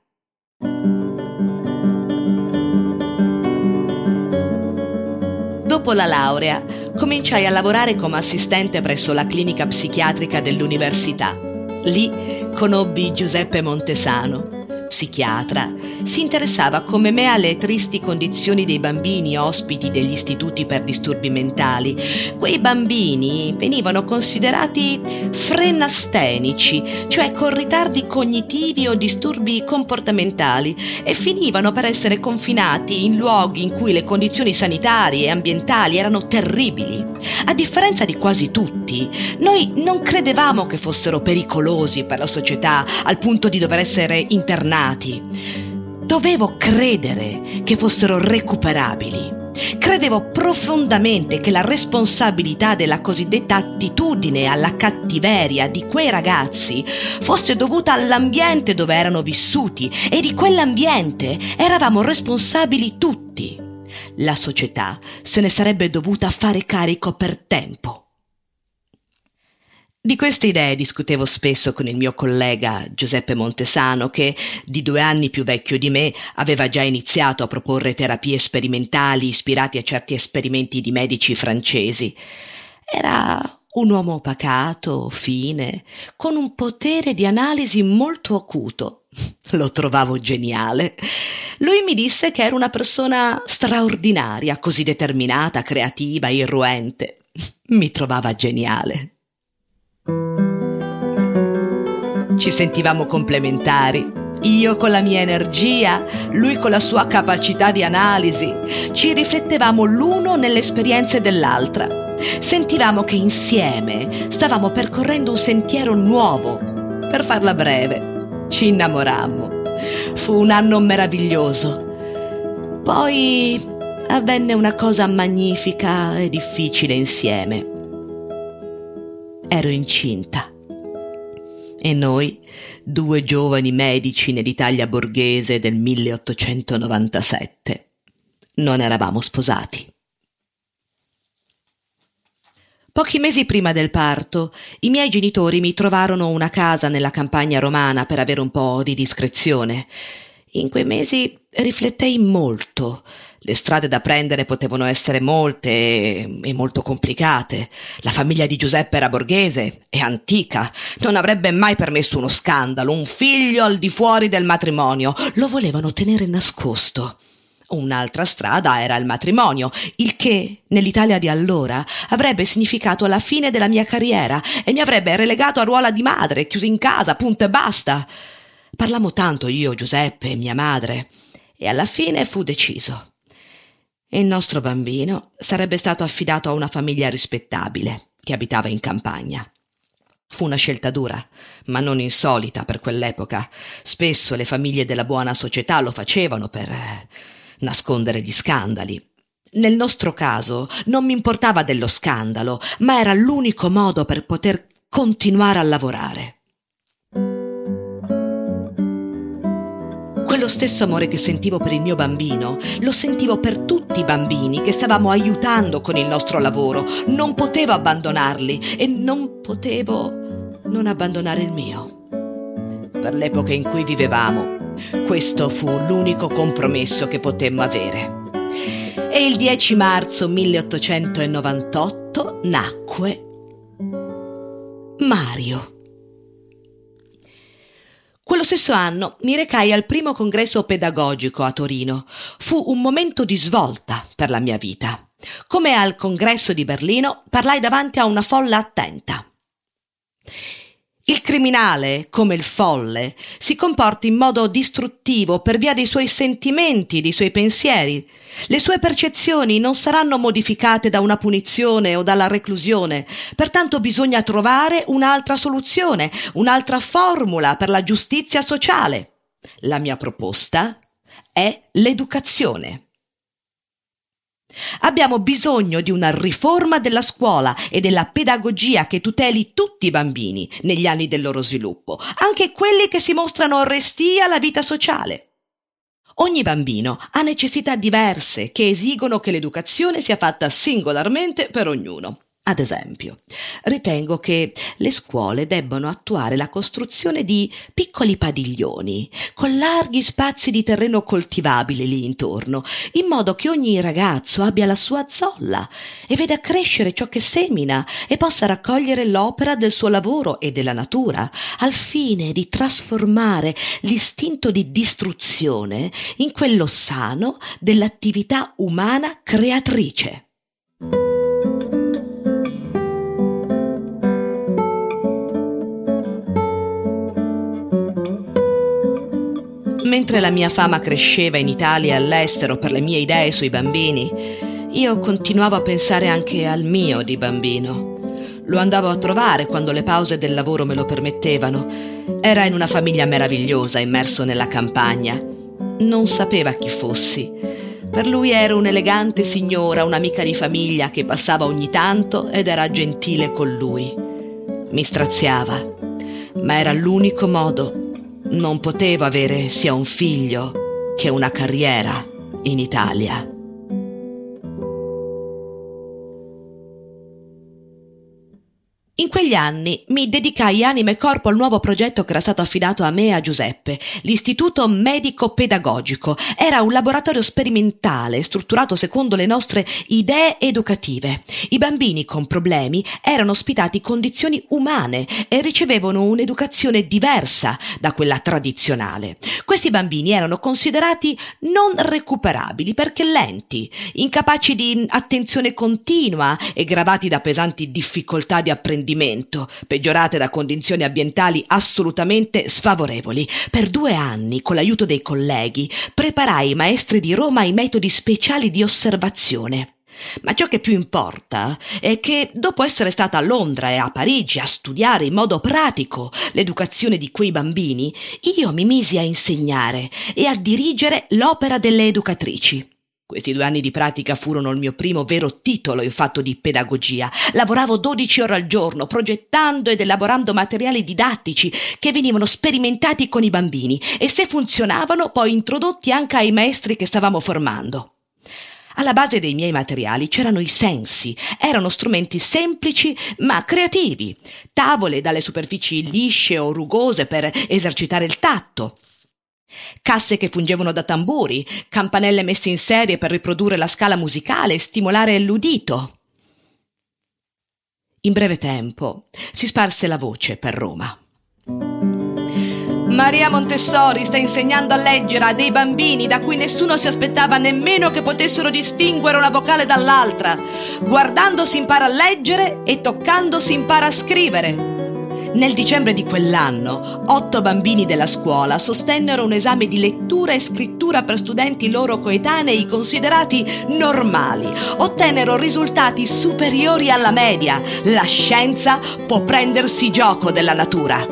Dopo la laurea, cominciai a lavorare come assistente presso la clinica psichiatrica dell'università. Lì conobbi Giuseppe Montesano, psichiatra, si interessava come me alle tristi condizioni dei bambini ospiti degli istituti per disturbi mentali. Quei bambini venivano considerati frenastenici, cioè con ritardi cognitivi o disturbi comportamentali, e finivano per essere confinati in luoghi in cui le condizioni sanitarie e ambientali erano terribili. A differenza di quasi tutti, noi non credevamo che fossero pericolosi per la società al punto di dover essere internati abbandonati. Dovevo credere che fossero recuperabili. Credevo profondamente che la responsabilità della cosiddetta attitudine alla cattiveria di quei ragazzi fosse dovuta all'ambiente dove erano vissuti e di quell'ambiente eravamo responsabili tutti. La società se ne sarebbe dovuta fare carico per tempo. Di queste idee discutevo spesso con il mio collega Giuseppe Montesano, che, di due anni più vecchio di me, aveva già iniziato a proporre terapie sperimentali ispirate a certi esperimenti di medici francesi. Era un uomo pacato, fine, con un potere di analisi molto acuto. Lo trovavo geniale. Lui mi disse che era una persona straordinaria, così determinata, creativa, irruente. Mi trovava geniale. Ci sentivamo complementari. Io con la mia energia, lui con la sua capacità di analisi. Ci riflettevamo l'uno nelle esperienze dell'altra. Sentivamo che insieme stavamo percorrendo un sentiero nuovo. Per farla breve, ci innamorammo. Fu un anno meraviglioso. Poi avvenne una cosa magnifica e difficile insieme. Ero incinta e noi, due giovani medici nell'Italia borghese del 1897, non eravamo sposati. Pochi mesi prima del parto, i miei genitori mi trovarono una casa nella campagna romana per avere un po' di discrezione. In quei mesi riflettei molto le strade da prendere potevano essere molte e molto complicate. La famiglia di Giuseppe era borghese e antica. Non avrebbe mai permesso uno scandalo, un figlio al di fuori del matrimonio. Lo volevano tenere nascosto. Un'altra strada era il matrimonio, il che, nell'Italia di allora, avrebbe significato la fine della mia carriera e mi avrebbe relegato a ruola di madre, chiusa in casa, punto e basta. Parlammo tanto io, Giuseppe e mia madre, e alla fine fu deciso il nostro bambino sarebbe stato affidato a una famiglia rispettabile che abitava in campagna. Fu una scelta dura, ma non insolita per quell'epoca. Spesso le famiglie della buona società lo facevano per eh, nascondere gli scandali. Nel nostro caso non mi importava dello scandalo, ma era l'unico modo per poter continuare a lavorare. Quello stesso amore che sentivo per il mio bambino, lo sentivo per tutti i bambini che stavamo aiutando con il nostro lavoro. Non potevo abbandonarli e non potevo non abbandonare il mio. Per l'epoca in cui vivevamo, questo fu l'unico compromesso che potemmo avere. E il 10 marzo 1898 nacque Mario. Quello stesso anno mi recai al primo congresso pedagogico a Torino. Fu un momento di svolta per la mia vita. Come al congresso di Berlino, parlai davanti a una folla attenta. Il criminale, come il folle, si comporta in modo distruttivo per via dei suoi sentimenti, dei suoi pensieri. Le sue percezioni non saranno modificate da una punizione o dalla reclusione, pertanto bisogna trovare un'altra soluzione, un'altra formula per la giustizia sociale. La mia proposta è l'educazione. Abbiamo bisogno di una riforma della scuola e della pedagogia che tuteli tutti i bambini negli anni del loro sviluppo, anche quelli che si mostrano restii alla vita sociale. Ogni bambino ha necessità diverse che esigono che l'educazione sia fatta singolarmente per ognuno. Ad esempio, ritengo che le scuole debbano attuare la costruzione di piccoli padiglioni con larghi spazi di terreno coltivabile lì intorno, in modo che ogni ragazzo abbia la sua zolla e veda crescere ciò che semina e possa raccogliere l'opera del suo lavoro e della natura, al fine di trasformare l'istinto di distruzione in quello sano dell'attività umana creatrice. Mentre la mia fama cresceva in Italia e all'estero per le mie idee sui bambini, io continuavo a pensare anche al mio di bambino. Lo andavo a trovare quando le pause del lavoro me lo permettevano. Era in una famiglia meravigliosa, immerso nella campagna. Non sapeva chi fossi. Per lui ero un'elegante signora, un'amica di famiglia che passava ogni tanto ed era gentile con lui. Mi straziava, ma era l'unico modo non potevo avere sia un figlio che una carriera in Italia. In quegli anni mi dedicai anima e corpo al nuovo progetto che era stato affidato a me e a Giuseppe, l'Istituto Medico Pedagogico. Era un laboratorio sperimentale strutturato secondo le nostre idee educative. I bambini con problemi erano ospitati in condizioni umane e ricevevano un'educazione diversa da quella tradizionale. Questi bambini erano considerati non recuperabili perché lenti, incapaci di attenzione continua e gravati da pesanti difficoltà di apprendimento rendimento, peggiorate da condizioni ambientali assolutamente sfavorevoli. Per due anni, con l'aiuto dei colleghi, preparai i maestri di Roma ai metodi speciali di osservazione. Ma ciò che più importa è che dopo essere stata a Londra e a Parigi a studiare in modo pratico l'educazione di quei bambini, io mi misi a insegnare e a dirigere l'opera delle educatrici. Questi due anni di pratica furono il mio primo vero titolo in fatto di pedagogia. Lavoravo 12 ore al giorno, progettando ed elaborando materiali didattici che venivano sperimentati con i bambini e se funzionavano poi introdotti anche ai maestri che stavamo formando. Alla base dei miei materiali c'erano i sensi, erano strumenti semplici ma creativi, tavole dalle superfici lisce o rugose per esercitare il tatto, Casse che fungevano da tamburi, campanelle messe in serie per riprodurre la scala musicale e stimolare l'udito. In breve tempo si sparse la voce per Roma. Maria Montessori sta insegnando a leggere a dei bambini da cui nessuno si aspettava nemmeno che potessero distinguere una vocale dall'altra. Guardando si impara a leggere e toccando si impara a scrivere. Nel dicembre di quell'anno, otto bambini della scuola sostennero un esame di lettura e scrittura per studenti loro coetanei considerati normali. Ottennero risultati superiori alla media. La scienza può prendersi gioco della natura.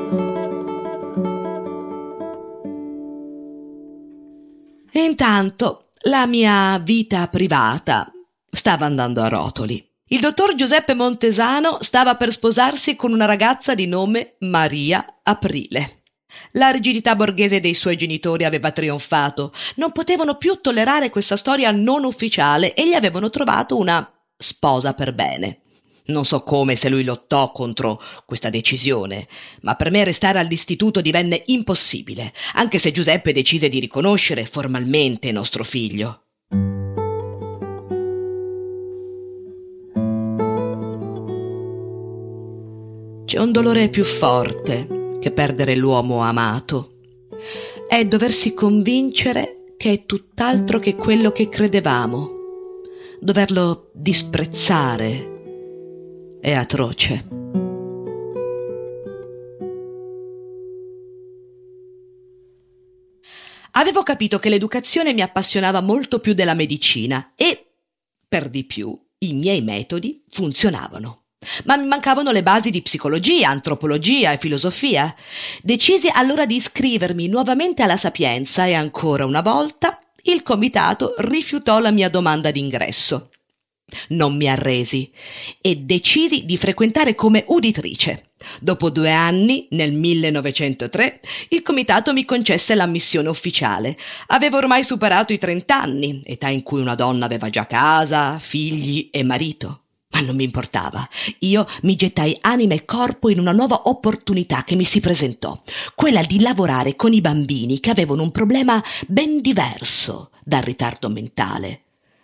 Intanto la mia vita privata stava andando a rotoli. Il dottor Giuseppe Montesano stava per sposarsi con una ragazza di nome Maria Aprile. La rigidità borghese dei suoi genitori aveva trionfato, non potevano più tollerare questa storia non ufficiale e gli avevano trovato una sposa per bene. Non so come se lui lottò contro questa decisione, ma per me restare all'istituto divenne impossibile, anche se Giuseppe decise di riconoscere formalmente nostro figlio. C'è un dolore più forte che perdere l'uomo amato. È doversi convincere che è tutt'altro che quello che credevamo. Doverlo disprezzare è atroce. Avevo capito che l'educazione mi appassionava molto più della medicina e, per di più, i miei metodi funzionavano. Ma mi mancavano le basi di psicologia, antropologia e filosofia. Decisi allora di iscrivermi nuovamente alla Sapienza e ancora una volta il comitato rifiutò la mia domanda d'ingresso. Non mi arresi e decisi di frequentare come uditrice. Dopo due anni, nel 1903, il comitato mi concesse l'ammissione ufficiale. Avevo ormai superato i trent'anni, età in cui una donna aveva già casa, figli e marito. Ma non mi importava. Io mi gettai anima e corpo in una nuova opportunità che mi si presentò, quella di lavorare con i bambini che avevano un problema ben diverso dal ritardo mentale,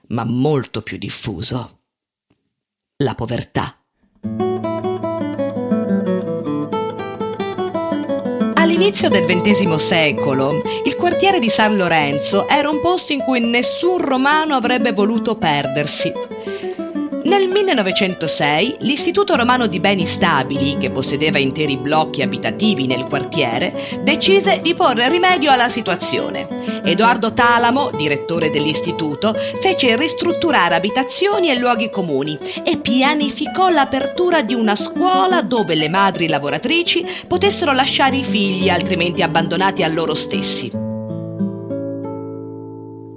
ma molto più diffuso. La povertà. All'inizio del XX secolo, il quartiere di San Lorenzo era un posto in cui nessun romano avrebbe voluto perdersi. Nel 1906 l'Istituto Romano di Beni Stabili, che possedeva interi blocchi abitativi nel quartiere, decise di porre rimedio alla situazione. Edoardo Talamo, direttore dell'istituto, fece ristrutturare abitazioni e luoghi comuni e pianificò l'apertura di una scuola dove le madri lavoratrici potessero lasciare i figli altrimenti abbandonati a loro stessi.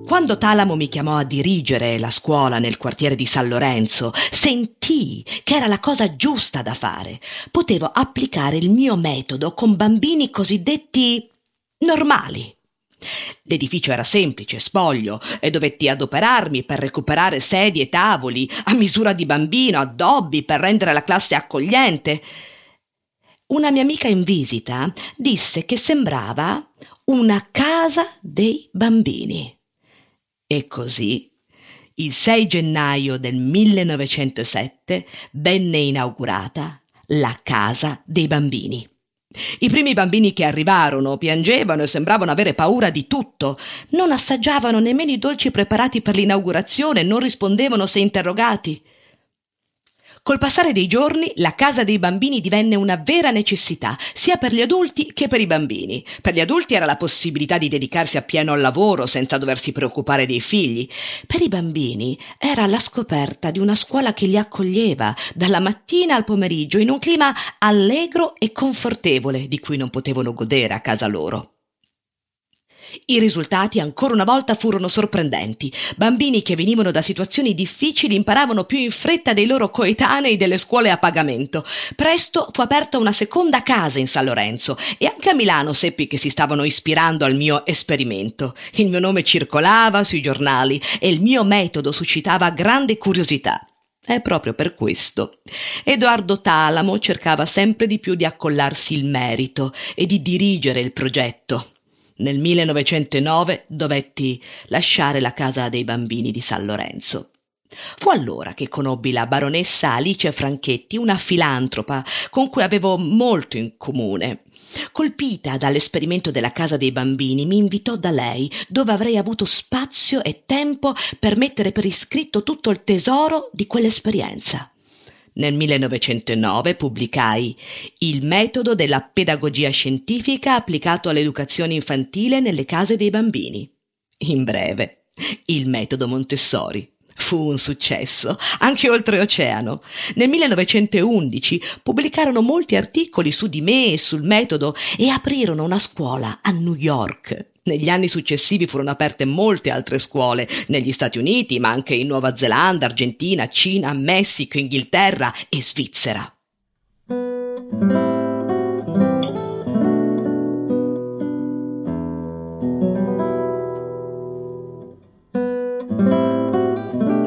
Quando Talamo mi chiamò a dirigere la scuola nel quartiere di San Lorenzo, sentii che era la cosa giusta da fare. Potevo applicare il mio metodo con bambini cosiddetti normali. L'edificio era semplice, spoglio, e dovetti adoperarmi per recuperare sedie e tavoli a misura di bambino, addobbi per rendere la classe accogliente. Una mia amica in visita disse che sembrava una casa dei bambini. E così, il 6 gennaio del 1907, venne inaugurata la Casa dei Bambini. I primi bambini che arrivarono piangevano e sembravano avere paura di tutto. Non assaggiavano nemmeno i dolci preparati per l'inaugurazione, non rispondevano se interrogati. Col passare dei giorni la casa dei bambini divenne una vera necessità, sia per gli adulti che per i bambini. Per gli adulti era la possibilità di dedicarsi appieno al lavoro senza doversi preoccupare dei figli. Per i bambini era la scoperta di una scuola che li accoglieva dalla mattina al pomeriggio in un clima allegro e confortevole di cui non potevano godere a casa loro. I risultati ancora una volta furono sorprendenti. Bambini che venivano da situazioni difficili imparavano più in fretta dei loro coetanei delle scuole a pagamento. Presto fu aperta una seconda casa in San Lorenzo e anche a Milano seppi che si stavano ispirando al mio esperimento. Il mio nome circolava sui giornali e il mio metodo suscitava grande curiosità. È proprio per questo. Edoardo Talamo cercava sempre di più di accollarsi il merito e di dirigere il progetto. Nel 1909 dovetti lasciare la casa dei bambini di San Lorenzo. Fu allora che conobbi la baronessa Alice Franchetti, una filantropa con cui avevo molto in comune. Colpita dall'esperimento della casa dei bambini, mi invitò da lei, dove avrei avuto spazio e tempo per mettere per iscritto tutto il tesoro di quell'esperienza. Nel 1909 pubblicai Il metodo della pedagogia scientifica applicato all'educazione infantile nelle case dei bambini. In breve, il metodo Montessori. Fu un successo, anche oltreoceano. Nel 1911 pubblicarono molti articoli su di me e sul metodo e aprirono una scuola a New York. Negli anni successivi furono aperte molte altre scuole, negli Stati Uniti, ma anche in Nuova Zelanda, Argentina, Cina, Messico, Inghilterra e Svizzera.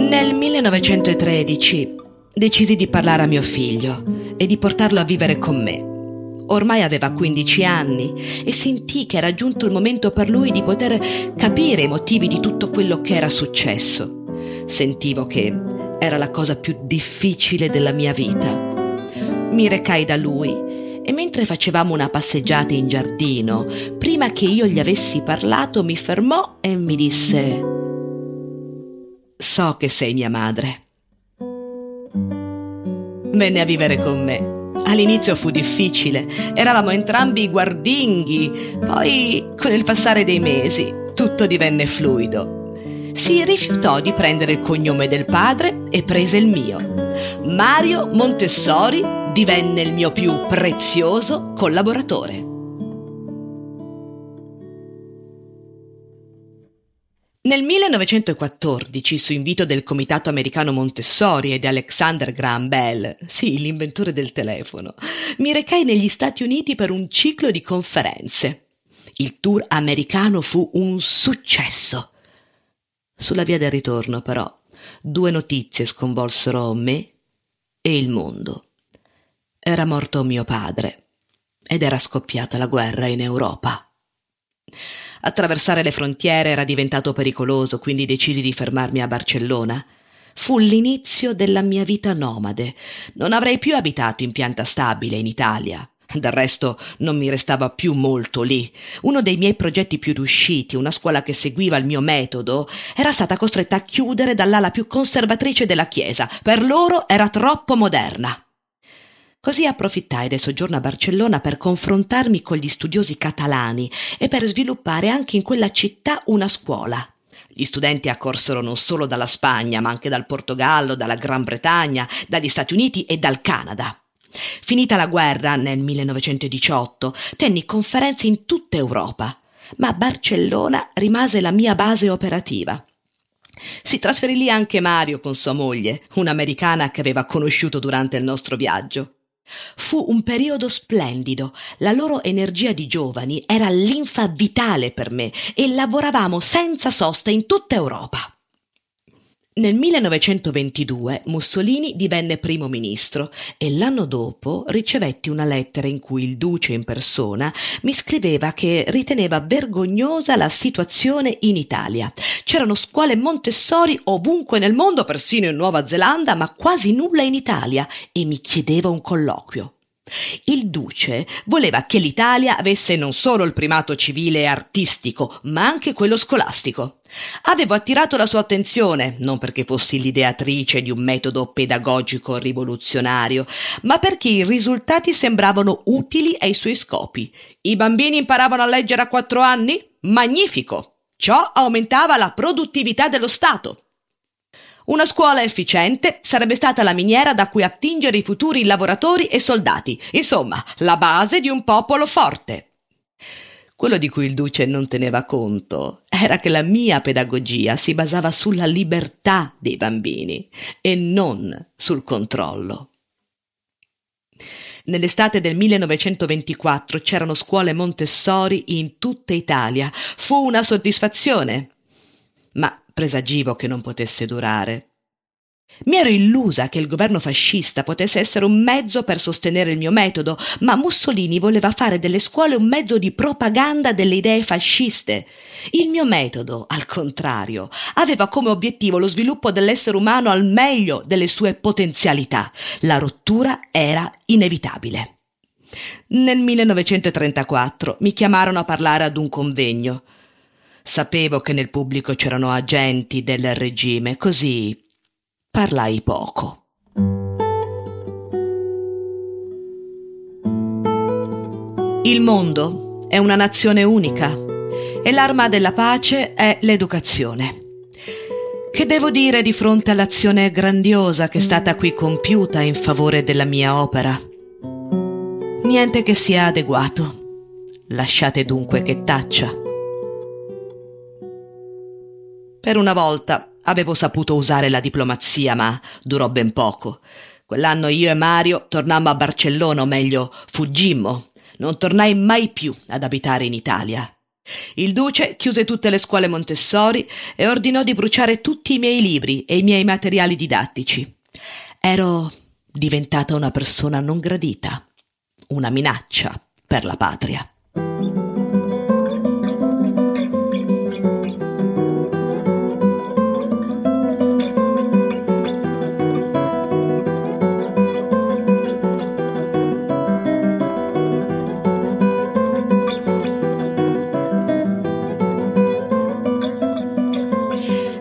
Nel 1913 decisi di parlare a mio figlio e di portarlo a vivere con me. Ormai aveva 15 anni e sentì che era giunto il momento per lui di poter capire i motivi di tutto quello che era successo. Sentivo che era la cosa più difficile della mia vita. Mi recai da lui e mentre facevamo una passeggiata in giardino, prima che io gli avessi parlato, mi fermò e mi disse So che sei mia madre. Venne a vivere con me All'inizio fu difficile, eravamo entrambi guardinghi, poi con il passare dei mesi tutto divenne fluido. Si rifiutò di prendere il cognome del padre e prese il mio. Mario Montessori divenne il mio più prezioso collaboratore. Nel 1914, su invito del Comitato Americano Montessori e di Alexander Graham Bell, sì, l'inventore del telefono, mi recai negli Stati Uniti per un ciclo di conferenze. Il tour americano fu un successo. Sulla via del ritorno, però, due notizie sconvolsero me e il mondo. Era morto mio padre ed era scoppiata la guerra in Europa. Attraversare le frontiere era diventato pericoloso, quindi decisi di fermarmi a Barcellona. Fu l'inizio della mia vita nomade. Non avrei più abitato in pianta stabile in Italia. Del resto non mi restava più molto lì. Uno dei miei progetti più riusciti, una scuola che seguiva il mio metodo, era stata costretta a chiudere dall'ala più conservatrice della Chiesa. Per loro era troppo moderna. Così approfittai del soggiorno a Barcellona per confrontarmi con gli studiosi catalani e per sviluppare anche in quella città una scuola. Gli studenti accorsero non solo dalla Spagna, ma anche dal Portogallo, dalla Gran Bretagna, dagli Stati Uniti e dal Canada. Finita la guerra nel 1918, tenni conferenze in tutta Europa, ma Barcellona rimase la mia base operativa. Si trasferì lì anche Mario con sua moglie, un'americana che aveva conosciuto durante il nostro viaggio. Fu un periodo splendido, la loro energia di giovani era linfa vitale per me e lavoravamo senza sosta in tutta Europa. Nel 1922 Mussolini divenne primo ministro e l'anno dopo ricevetti una lettera in cui il duce in persona mi scriveva che riteneva vergognosa la situazione in Italia. C'erano scuole Montessori ovunque nel mondo, persino in Nuova Zelanda, ma quasi nulla in Italia e mi chiedeva un colloquio. Il duce voleva che l'Italia avesse non solo il primato civile e artistico, ma anche quello scolastico. Avevo attirato la sua attenzione, non perché fossi l'ideatrice di un metodo pedagogico rivoluzionario, ma perché i risultati sembravano utili ai suoi scopi. I bambini imparavano a leggere a quattro anni? Magnifico! Ciò aumentava la produttività dello Stato. Una scuola efficiente sarebbe stata la miniera da cui attingere i futuri lavoratori e soldati, insomma, la base di un popolo forte. Quello di cui il duce non teneva conto era che la mia pedagogia si basava sulla libertà dei bambini e non sul controllo. Nell'estate del 1924 c'erano scuole Montessori in tutta Italia. Fu una soddisfazione. Ma presagivo che non potesse durare. Mi ero illusa che il governo fascista potesse essere un mezzo per sostenere il mio metodo, ma Mussolini voleva fare delle scuole un mezzo di propaganda delle idee fasciste. Il mio metodo, al contrario, aveva come obiettivo lo sviluppo dell'essere umano al meglio delle sue potenzialità. La rottura era inevitabile. Nel 1934 mi chiamarono a parlare ad un convegno. Sapevo che nel pubblico c'erano agenti del regime, così parlai poco. Il mondo è una nazione unica e l'arma della pace è l'educazione. Che devo dire di fronte all'azione grandiosa che è stata qui compiuta in favore della mia opera? Niente che sia adeguato. Lasciate dunque che taccia. Per una volta avevo saputo usare la diplomazia, ma durò ben poco. Quell'anno io e Mario tornammo a Barcellona, o meglio, fuggimmo. Non tornai mai più ad abitare in Italia. Il duce chiuse tutte le scuole Montessori e ordinò di bruciare tutti i miei libri e i miei materiali didattici. Ero diventata una persona non gradita, una minaccia per la patria.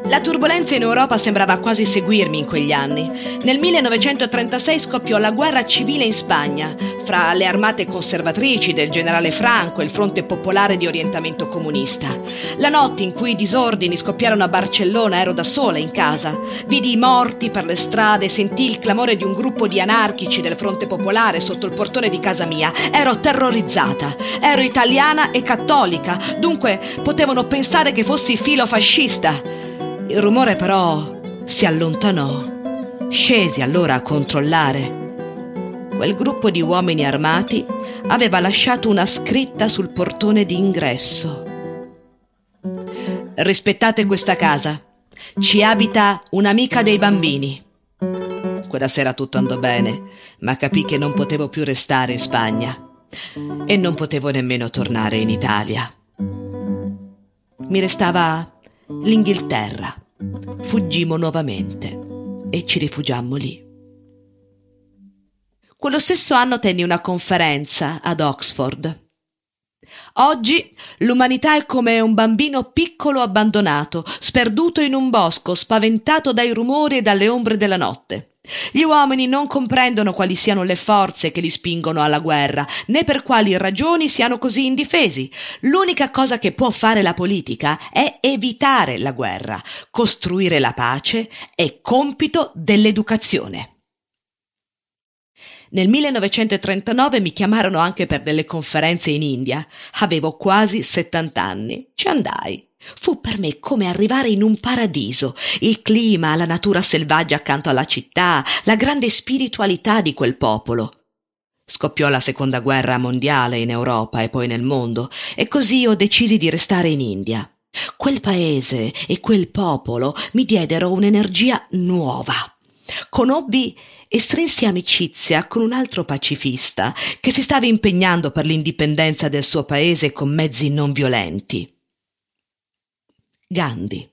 La turbolenza in Europa sembrava quasi seguirmi in quegli anni. Nel 1936 scoppiò la guerra civile in Spagna, fra le armate conservatrici del generale Franco e il fronte popolare di orientamento comunista. La notte in cui i disordini scoppiarono a Barcellona ero da sola in casa. Vidi i morti per le strade, sentii il clamore di un gruppo di anarchici del fronte popolare sotto il portone di casa mia. Ero terrorizzata. Ero italiana e cattolica, dunque potevano pensare che fossi filofascista. Il rumore però si allontanò. Scesi allora a controllare. Quel gruppo di uomini armati aveva lasciato una scritta sul portone d'ingresso. Rispettate questa casa. Ci abita un'amica dei bambini. Quella sera tutto andò bene, ma capì che non potevo più restare in Spagna e non potevo nemmeno tornare in Italia. Mi restava l'Inghilterra. Fuggimmo nuovamente e ci rifugiammo lì. Quello stesso anno tenni una conferenza ad Oxford. Oggi l'umanità è come un bambino piccolo abbandonato, sperduto in un bosco, spaventato dai rumori e dalle ombre della notte. Gli uomini non comprendono quali siano le forze che li spingono alla guerra, né per quali ragioni siano così indifesi. L'unica cosa che può fare la politica è evitare la guerra. Costruire la pace è compito dell'educazione. Nel 1939 mi chiamarono anche per delle conferenze in India. Avevo quasi 70 anni. Ci andai. Fu per me come arrivare in un paradiso, il clima, la natura selvaggia accanto alla città, la grande spiritualità di quel popolo. Scoppiò la seconda guerra mondiale in Europa e poi nel mondo, e così io decisi di restare in India. Quel paese e quel popolo mi diedero un'energia nuova. Conobbi e strinsi amicizia con un altro pacifista che si stava impegnando per l'indipendenza del suo paese con mezzi non violenti. Gandhi.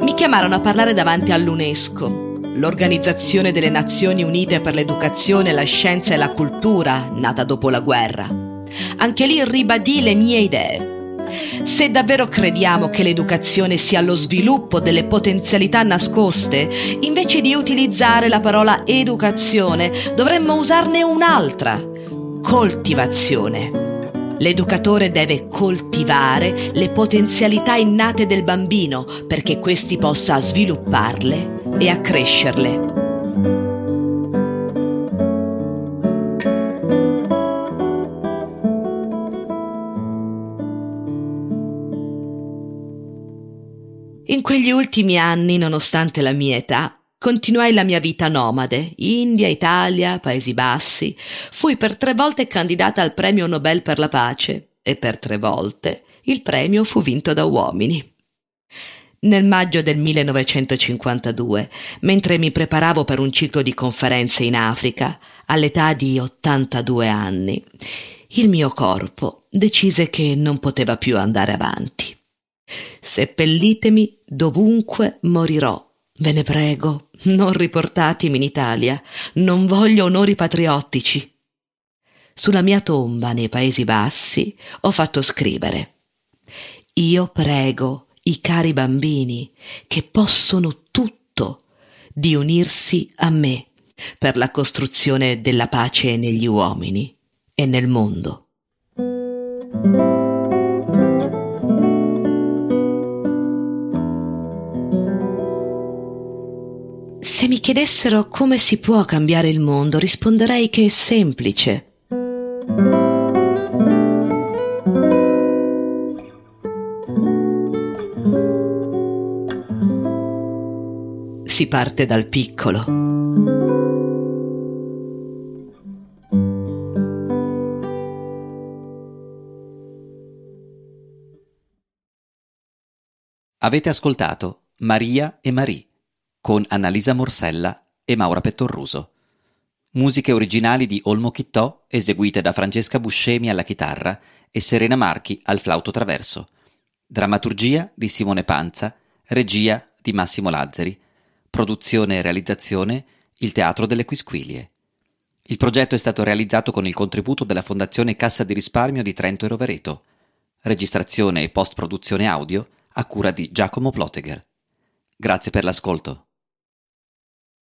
Mi chiamarono a parlare davanti all'UNESCO, l'Organizzazione delle Nazioni Unite per l'Educazione, la Scienza e la Cultura, nata dopo la guerra. Anche lì ribadì le mie idee se davvero crediamo che l'educazione sia lo sviluppo delle potenzialità nascoste, invece di utilizzare la parola educazione, dovremmo usarne un'altra, coltivazione. L'educatore deve coltivare le potenzialità innate del bambino perché questi possa svilupparle e accrescerle. Quegli ultimi anni, nonostante la mia età, continuai la mia vita nomade, India, Italia, Paesi Bassi. Fui per tre volte candidata al premio Nobel per la pace e per tre volte il premio fu vinto da uomini. Nel maggio del 1952, mentre mi preparavo per un ciclo di conferenze in Africa, all'età di 82 anni, il mio corpo decise che non poteva più andare avanti. Seppellitemi dovunque morirò. Ve ne prego, non riportatemi in Italia. Non voglio onori patriottici. Sulla mia tomba nei Paesi Bassi ho fatto scrivere io prego i cari bambini che possono tutto di unirsi a me per la costruzione della pace negli uomini e nel mondo. Se mi chiedessero come si può cambiare il mondo, risponderei che è semplice. Si parte dal piccolo. Avete ascoltato Maria e Marie con Annalisa Morsella e Maura Pettorruso. Musiche originali di Olmo Chittò eseguite da Francesca Buscemi alla chitarra e Serena Marchi al flauto traverso. Drammaturgia di Simone Panza, regia di Massimo Lazzari, produzione e realizzazione Il Teatro delle Quisquilie. Il progetto è stato realizzato con il contributo della Fondazione Cassa di Risparmio di Trento e Rovereto. Registrazione e post-produzione audio a cura di Giacomo Plotegher. Grazie per l'ascolto.